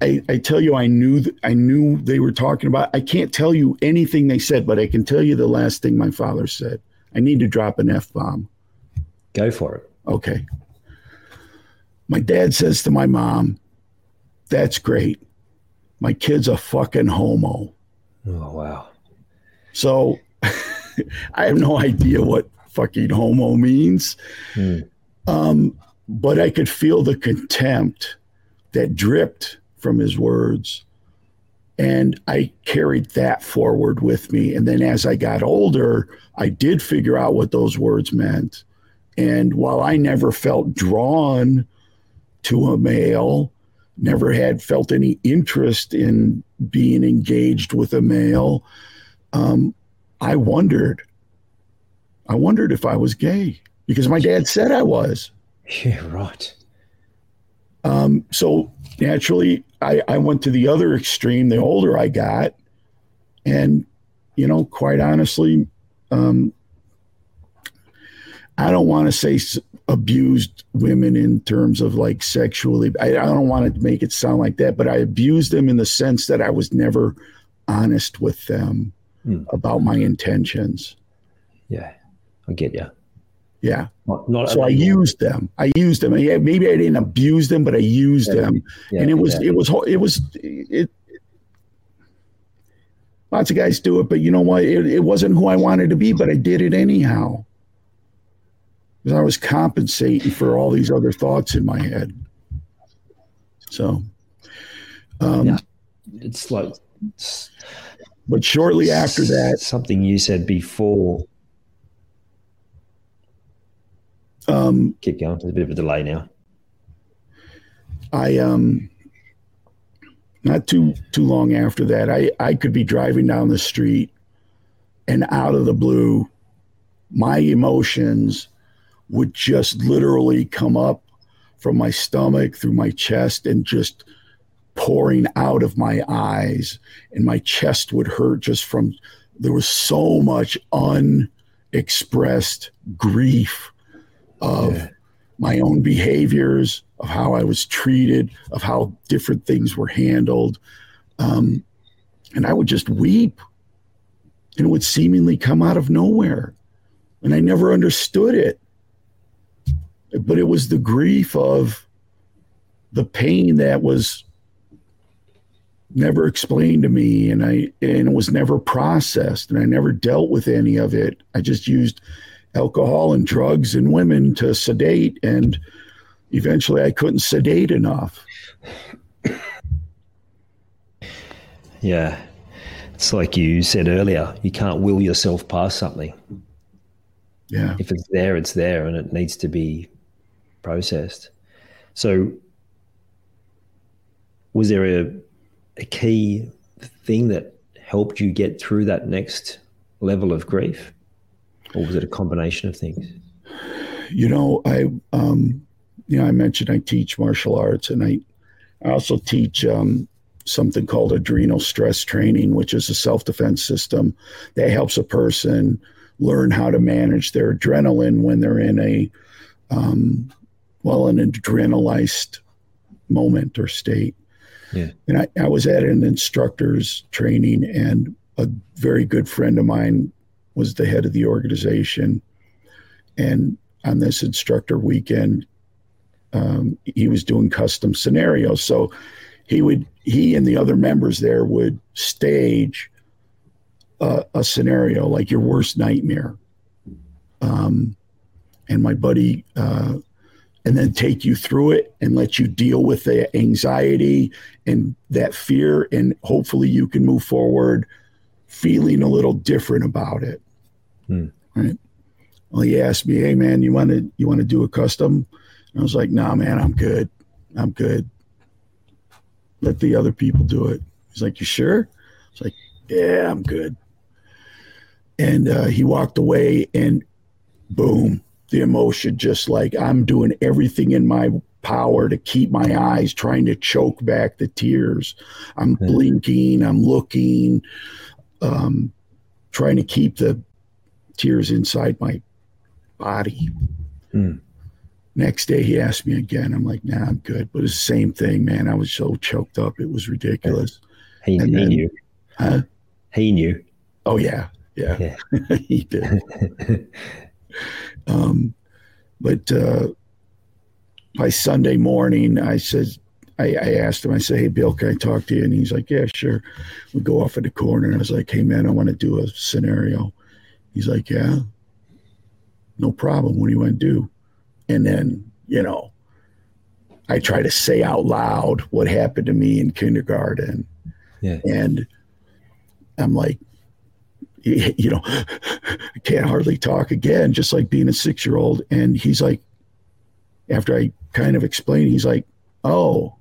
I, I tell you i knew th- i knew they were talking about i can't tell you anything they said but i can tell you the last thing my father said i need to drop an f-bomb Go for it. Okay. My dad says to my mom, That's great. My kid's a fucking homo. Oh wow. So I have no idea what fucking homo means. Hmm. Um, but I could feel the contempt that dripped from his words. And I carried that forward with me. And then as I got older, I did figure out what those words meant. And while I never felt drawn to a male, never had felt any interest in being engaged with a male, um, I wondered. I wondered if I was gay because my dad said I was. Yeah, right. Um, so naturally, I, I went to the other extreme the older I got. And, you know, quite honestly, um, I don't want to say abused women in terms of like sexually. I, I don't want to make it sound like that, but I abused them in the sense that I was never honest with them Hmm. about my intentions. Yeah, I get you. Yeah. Not, not So I used them. I used them. Yeah, maybe I didn't abuse them, but I used Yeah. them, yeah, and it was it was it was it. Lots of guys do it, but you know what? It, it wasn't who I wanted to be, but I did it anyhow. Because I was compensating for all these other thoughts in my head. So, um, Yeah. it's like it's but shortly after that, something you said before. Um, Keep going. There's a bit of a delay now. I um not too too long after that, I I could be driving down the street and out of the blue, my emotions would just literally come up from my stomach through my chest and just pouring out of my eyes and my chest would hurt just from there was so much unexpressed grief of Yeah. my own behaviors, of how I was treated, of how different things were handled. Um, and I would just weep. And it would seemingly come out of nowhere. And I never understood it. But it was the grief of the pain that was never explained to me and I and it was never processed and I never dealt with any of it. I just used alcohol and drugs and women to sedate and eventually I couldn't sedate enough. Yeah. It's like you said earlier, you can't will yourself past something. Yeah. If it's there, it's there and it needs to be processed. So, was there a, a key thing that helped you get through that next level of grief? Or was it a combination of things? You know, I um you know, I mentioned I teach martial arts and I I also teach um something called adrenal stress training, which is a self-defense system that helps a person learn how to manage their adrenaline when they're in a um well an adrenalized moment or state. Yeah. And I, I was at an instructor's training and a very good friend of mine was the head of the organization. And on this instructor weekend, um, he was doing custom scenarios. So he would, he and the other members there would stage a, a scenario like your worst nightmare. Um, and my buddy, uh, and then take you through it and let you deal with the anxiety and that fear. And hopefully you can move forward feeling a little different about it. Hmm. Right. Well, he asked me, "Hey, man, you want to you want to do a custom?" And I was like, "Nah, man, I'm good. I'm good. Let the other people do it." He's like, "You sure?" I was like, "Yeah, I'm good." And uh, he walked away, and boom, the emotion just like I'm doing everything in my power to keep my eyes, trying to choke back the tears. I'm Yeah. blinking, I'm looking, um, trying to keep the tears inside my body. Hmm. Next day, he asked me again. I'm like, nah, I'm good. But it's the same thing, man. I was so choked up. It was ridiculous. He, he then- knew. Huh? He knew. Oh, yeah. Yeah. Yeah. he did. Um, but uh, by Sunday morning, I said, I, I asked him, I said, Hey, Bill, can I talk to you? And he's like, Yeah, sure. We go off in the corner. And I was like, Hey, man, I want to do a scenario. He's like, Yeah, no problem. What do you want to do? And then, you know, I try to say out loud what happened to me in kindergarten. Yeah. And I'm like, you know, I can't hardly talk again, just like being a six year old. And he's like, after I kind of explained, he's like, oh,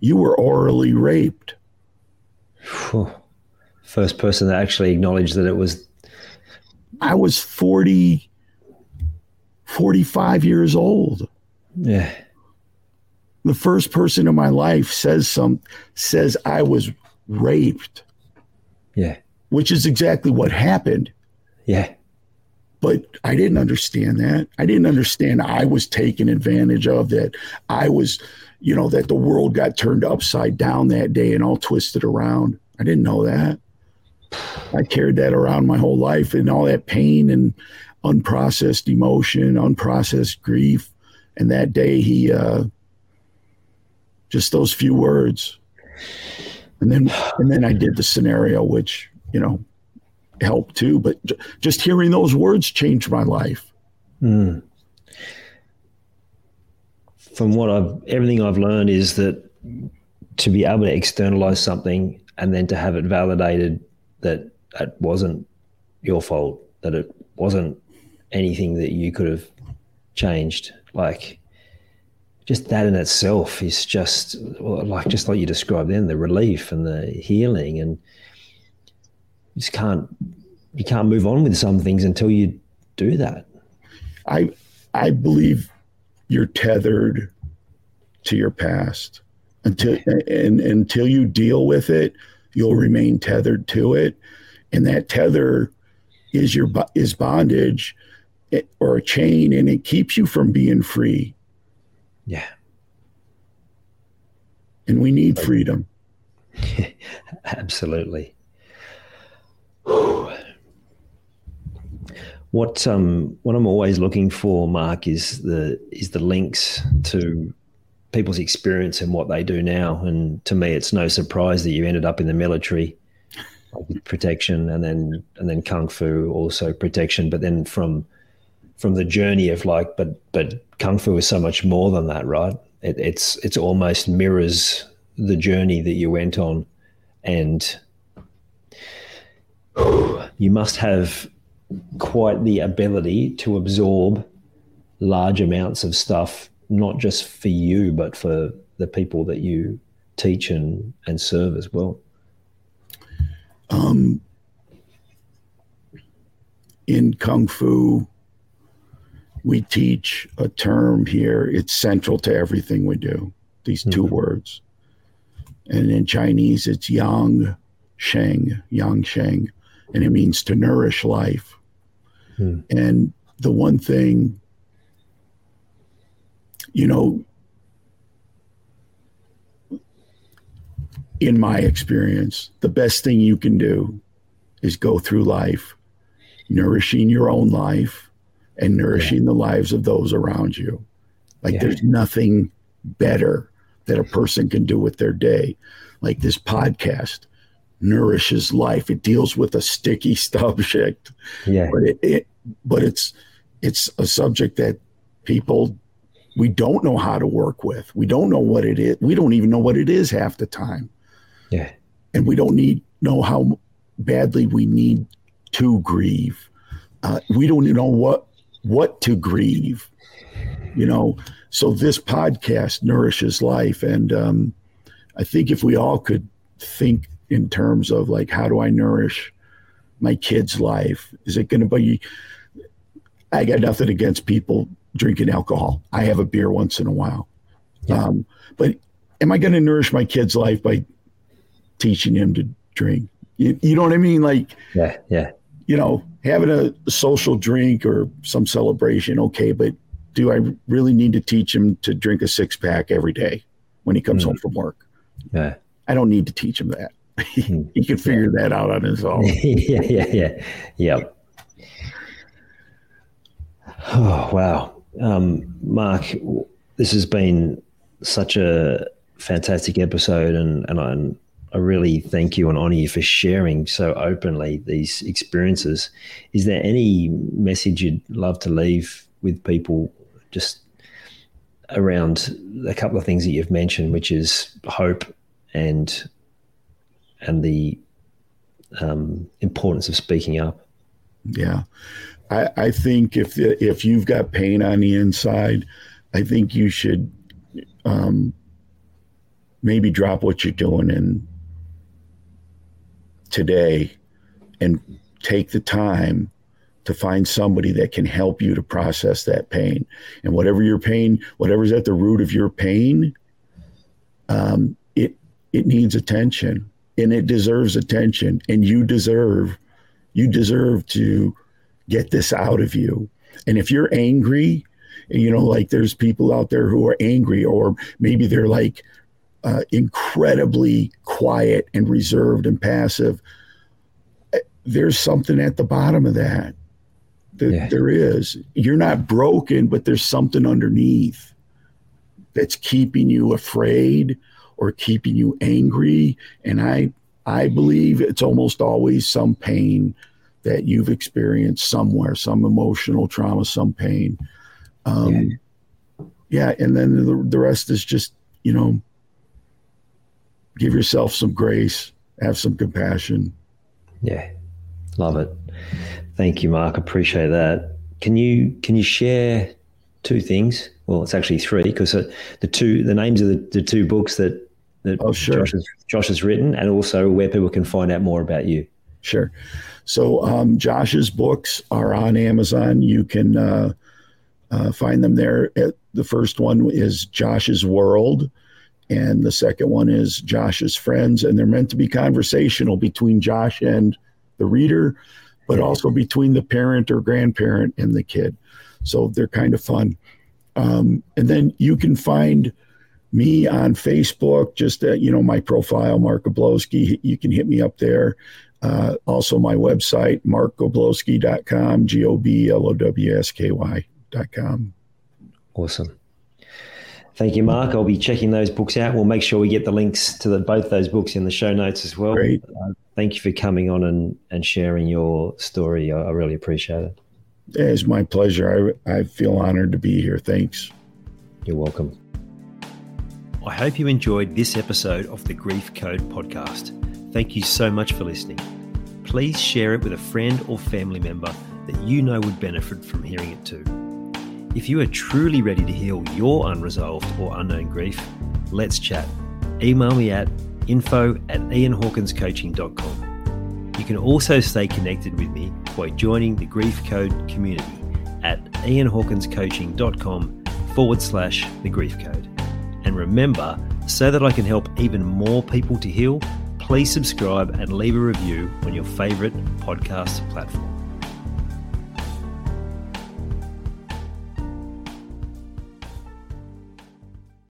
you were orally raped. First person that actually acknowledged that it was. I was 40, 45 years old. Yeah. The first person in my life says some says I was raped, Yeah. which is exactly what happened. Yeah. but I didn't understand that. I didn't understand I was taken advantage of, that I was, you know, that the world got turned upside down that day and all twisted around. I didn't know that. I carried that around my whole life and all that pain and unprocessed emotion, unprocessed grief. And that day he, uh, just those few words. And then, and then I did the scenario, which, you know, helped too. But just hearing those words changed my life. Mm. From what I've, everything I've learned is that to be able to externalize something and then to have it validated that it wasn't your fault, that it wasn't anything that you could have changed. Like, just that in itself is just like just like you described then the relief and the healing and you just can't you can't move on with some things until you do that. I I believe you're tethered to your past until and until you deal with it, you'll remain tethered to it, and that tether is your is bondage eh, or a chain, and it keeps you from being free. Yeah, and we need freedom. Absolutely. What um what I'm always looking for, Mark, is the is the links to people's experience and what they do now. And to me, it's no surprise that you ended up in the military, protection, and then and then kung fu also protection. But then from from the journey of like, but but kung fu is so much more than that, right? It, it's it's almost mirrors the journey that you went on, and you must have quite the ability to absorb large amounts of stuff, not just for you, but for the people that you teach and, and serve as well? Um, in Kung Fu, we teach a term here. It's central to everything we do, these 2 mm-hmm. words. And in Chinese, it's Yang Sheng, Yang Sheng, and it means to nourish life. Hmm. And the one thing, you know, in my experience, the best thing you can do is go through life nourishing your own life and nourishing yeah. the lives of those around you. Like yeah. there's nothing better that a person can do with their day. Like this podcast nourishes life. It deals with a sticky subject. Yeah. But it, it but it's it's a subject that people we don't know how to work with. We don't know what it is. We don't even know what it is half the time. Yeah. And we don't need know how badly we need to grieve. Uh, we don't know what what to grieve. You know, so this podcast nourishes life, and um, I think if we all could think in terms of like, how do I nourish my kid's life? Is it going to be I got nothing against people drinking alcohol. I have a beer once in a while. Yeah. Um, but am I going to nourish my kid's life by teaching him to drink? You, you, know what I mean? Like, yeah, yeah. You know, having a social drink or some celebration, okay, but do I really need to teach him to drink a six pack every day when he comes mm. home from work? Yeah. I don't need to teach him that. Hmm. he can figure yeah. that out on his own. yeah, yeah, yeah. Yep. Oh, wow. Um, Mark, this has been such a fantastic episode, and, and I, I really thank you and honor you for sharing so openly these experiences. Is there any message you'd love to leave with people just around a couple of things that you've mentioned, which is hope and and the um, importance of speaking up? Yeah. I, I think if if you've got pain on the inside, I think you should um, maybe drop what you're doing in today and take the time to find somebody that can help you to process that pain. And whatever your pain, whatever's at the root of your pain, um, it it needs attention and it deserves attention. And you deserve you deserve to get this out of you. And if you're angry, you know, like there's people out there who are angry, or maybe they're like uh, incredibly quiet and reserved and passive. There's something at the bottom of that. There, yeah. there is. You're not broken, but there's something underneath that's keeping you afraid or keeping you angry. And I, I believe it's almost always some pain that you've experienced somewhere, some emotional trauma, some pain. Um, yeah. yeah. And then the, the rest is just, you know, give yourself some grace, have some compassion. Yeah. Love it. Thank you, Mark. Appreciate that. Can you, can you share two things? Well, it's actually three because the two, the names of the, the two books that, that oh, sure. Josh, has, Josh has written and also where people can find out more about you. Sure. So um, Josh's books are on Amazon. You can uh, uh, find them there. The first one is Josh's World, and the second one is Josh's Friends. And they're meant to be conversational between Josh and the reader, but also between the parent or grandparent and the kid. So they're kind of fun. Um, and then you can find me on Facebook, just uh, you know my profile, Mark Goblowsky. You can hit me up there. Uh, also, my website, markgoblowsky.com, G O B L O W S K Y.com. Awesome. Thank you, Mark. I'll be checking those books out. We'll make sure we get the links to the, both those books in the show notes as well. Great. Uh, thank you for coming on and, and sharing your story. I, I really appreciate it. It's my pleasure. I, I feel honored to be here. Thanks. You're welcome. I hope you enjoyed this episode of the Grief Code podcast. Thank you so much for listening. Please share it with a friend or family member that you know would benefit from hearing it too. If you are truly ready to heal your unresolved or unknown grief, let's chat. Email me at info at ianhawkinscoaching.com. You can also stay connected with me by joining the Grief Code community at ianhawkinscoaching.com forward slash the grief code. And remember, so that I can help even more people to heal, please subscribe and leave a review on your favorite podcast platform.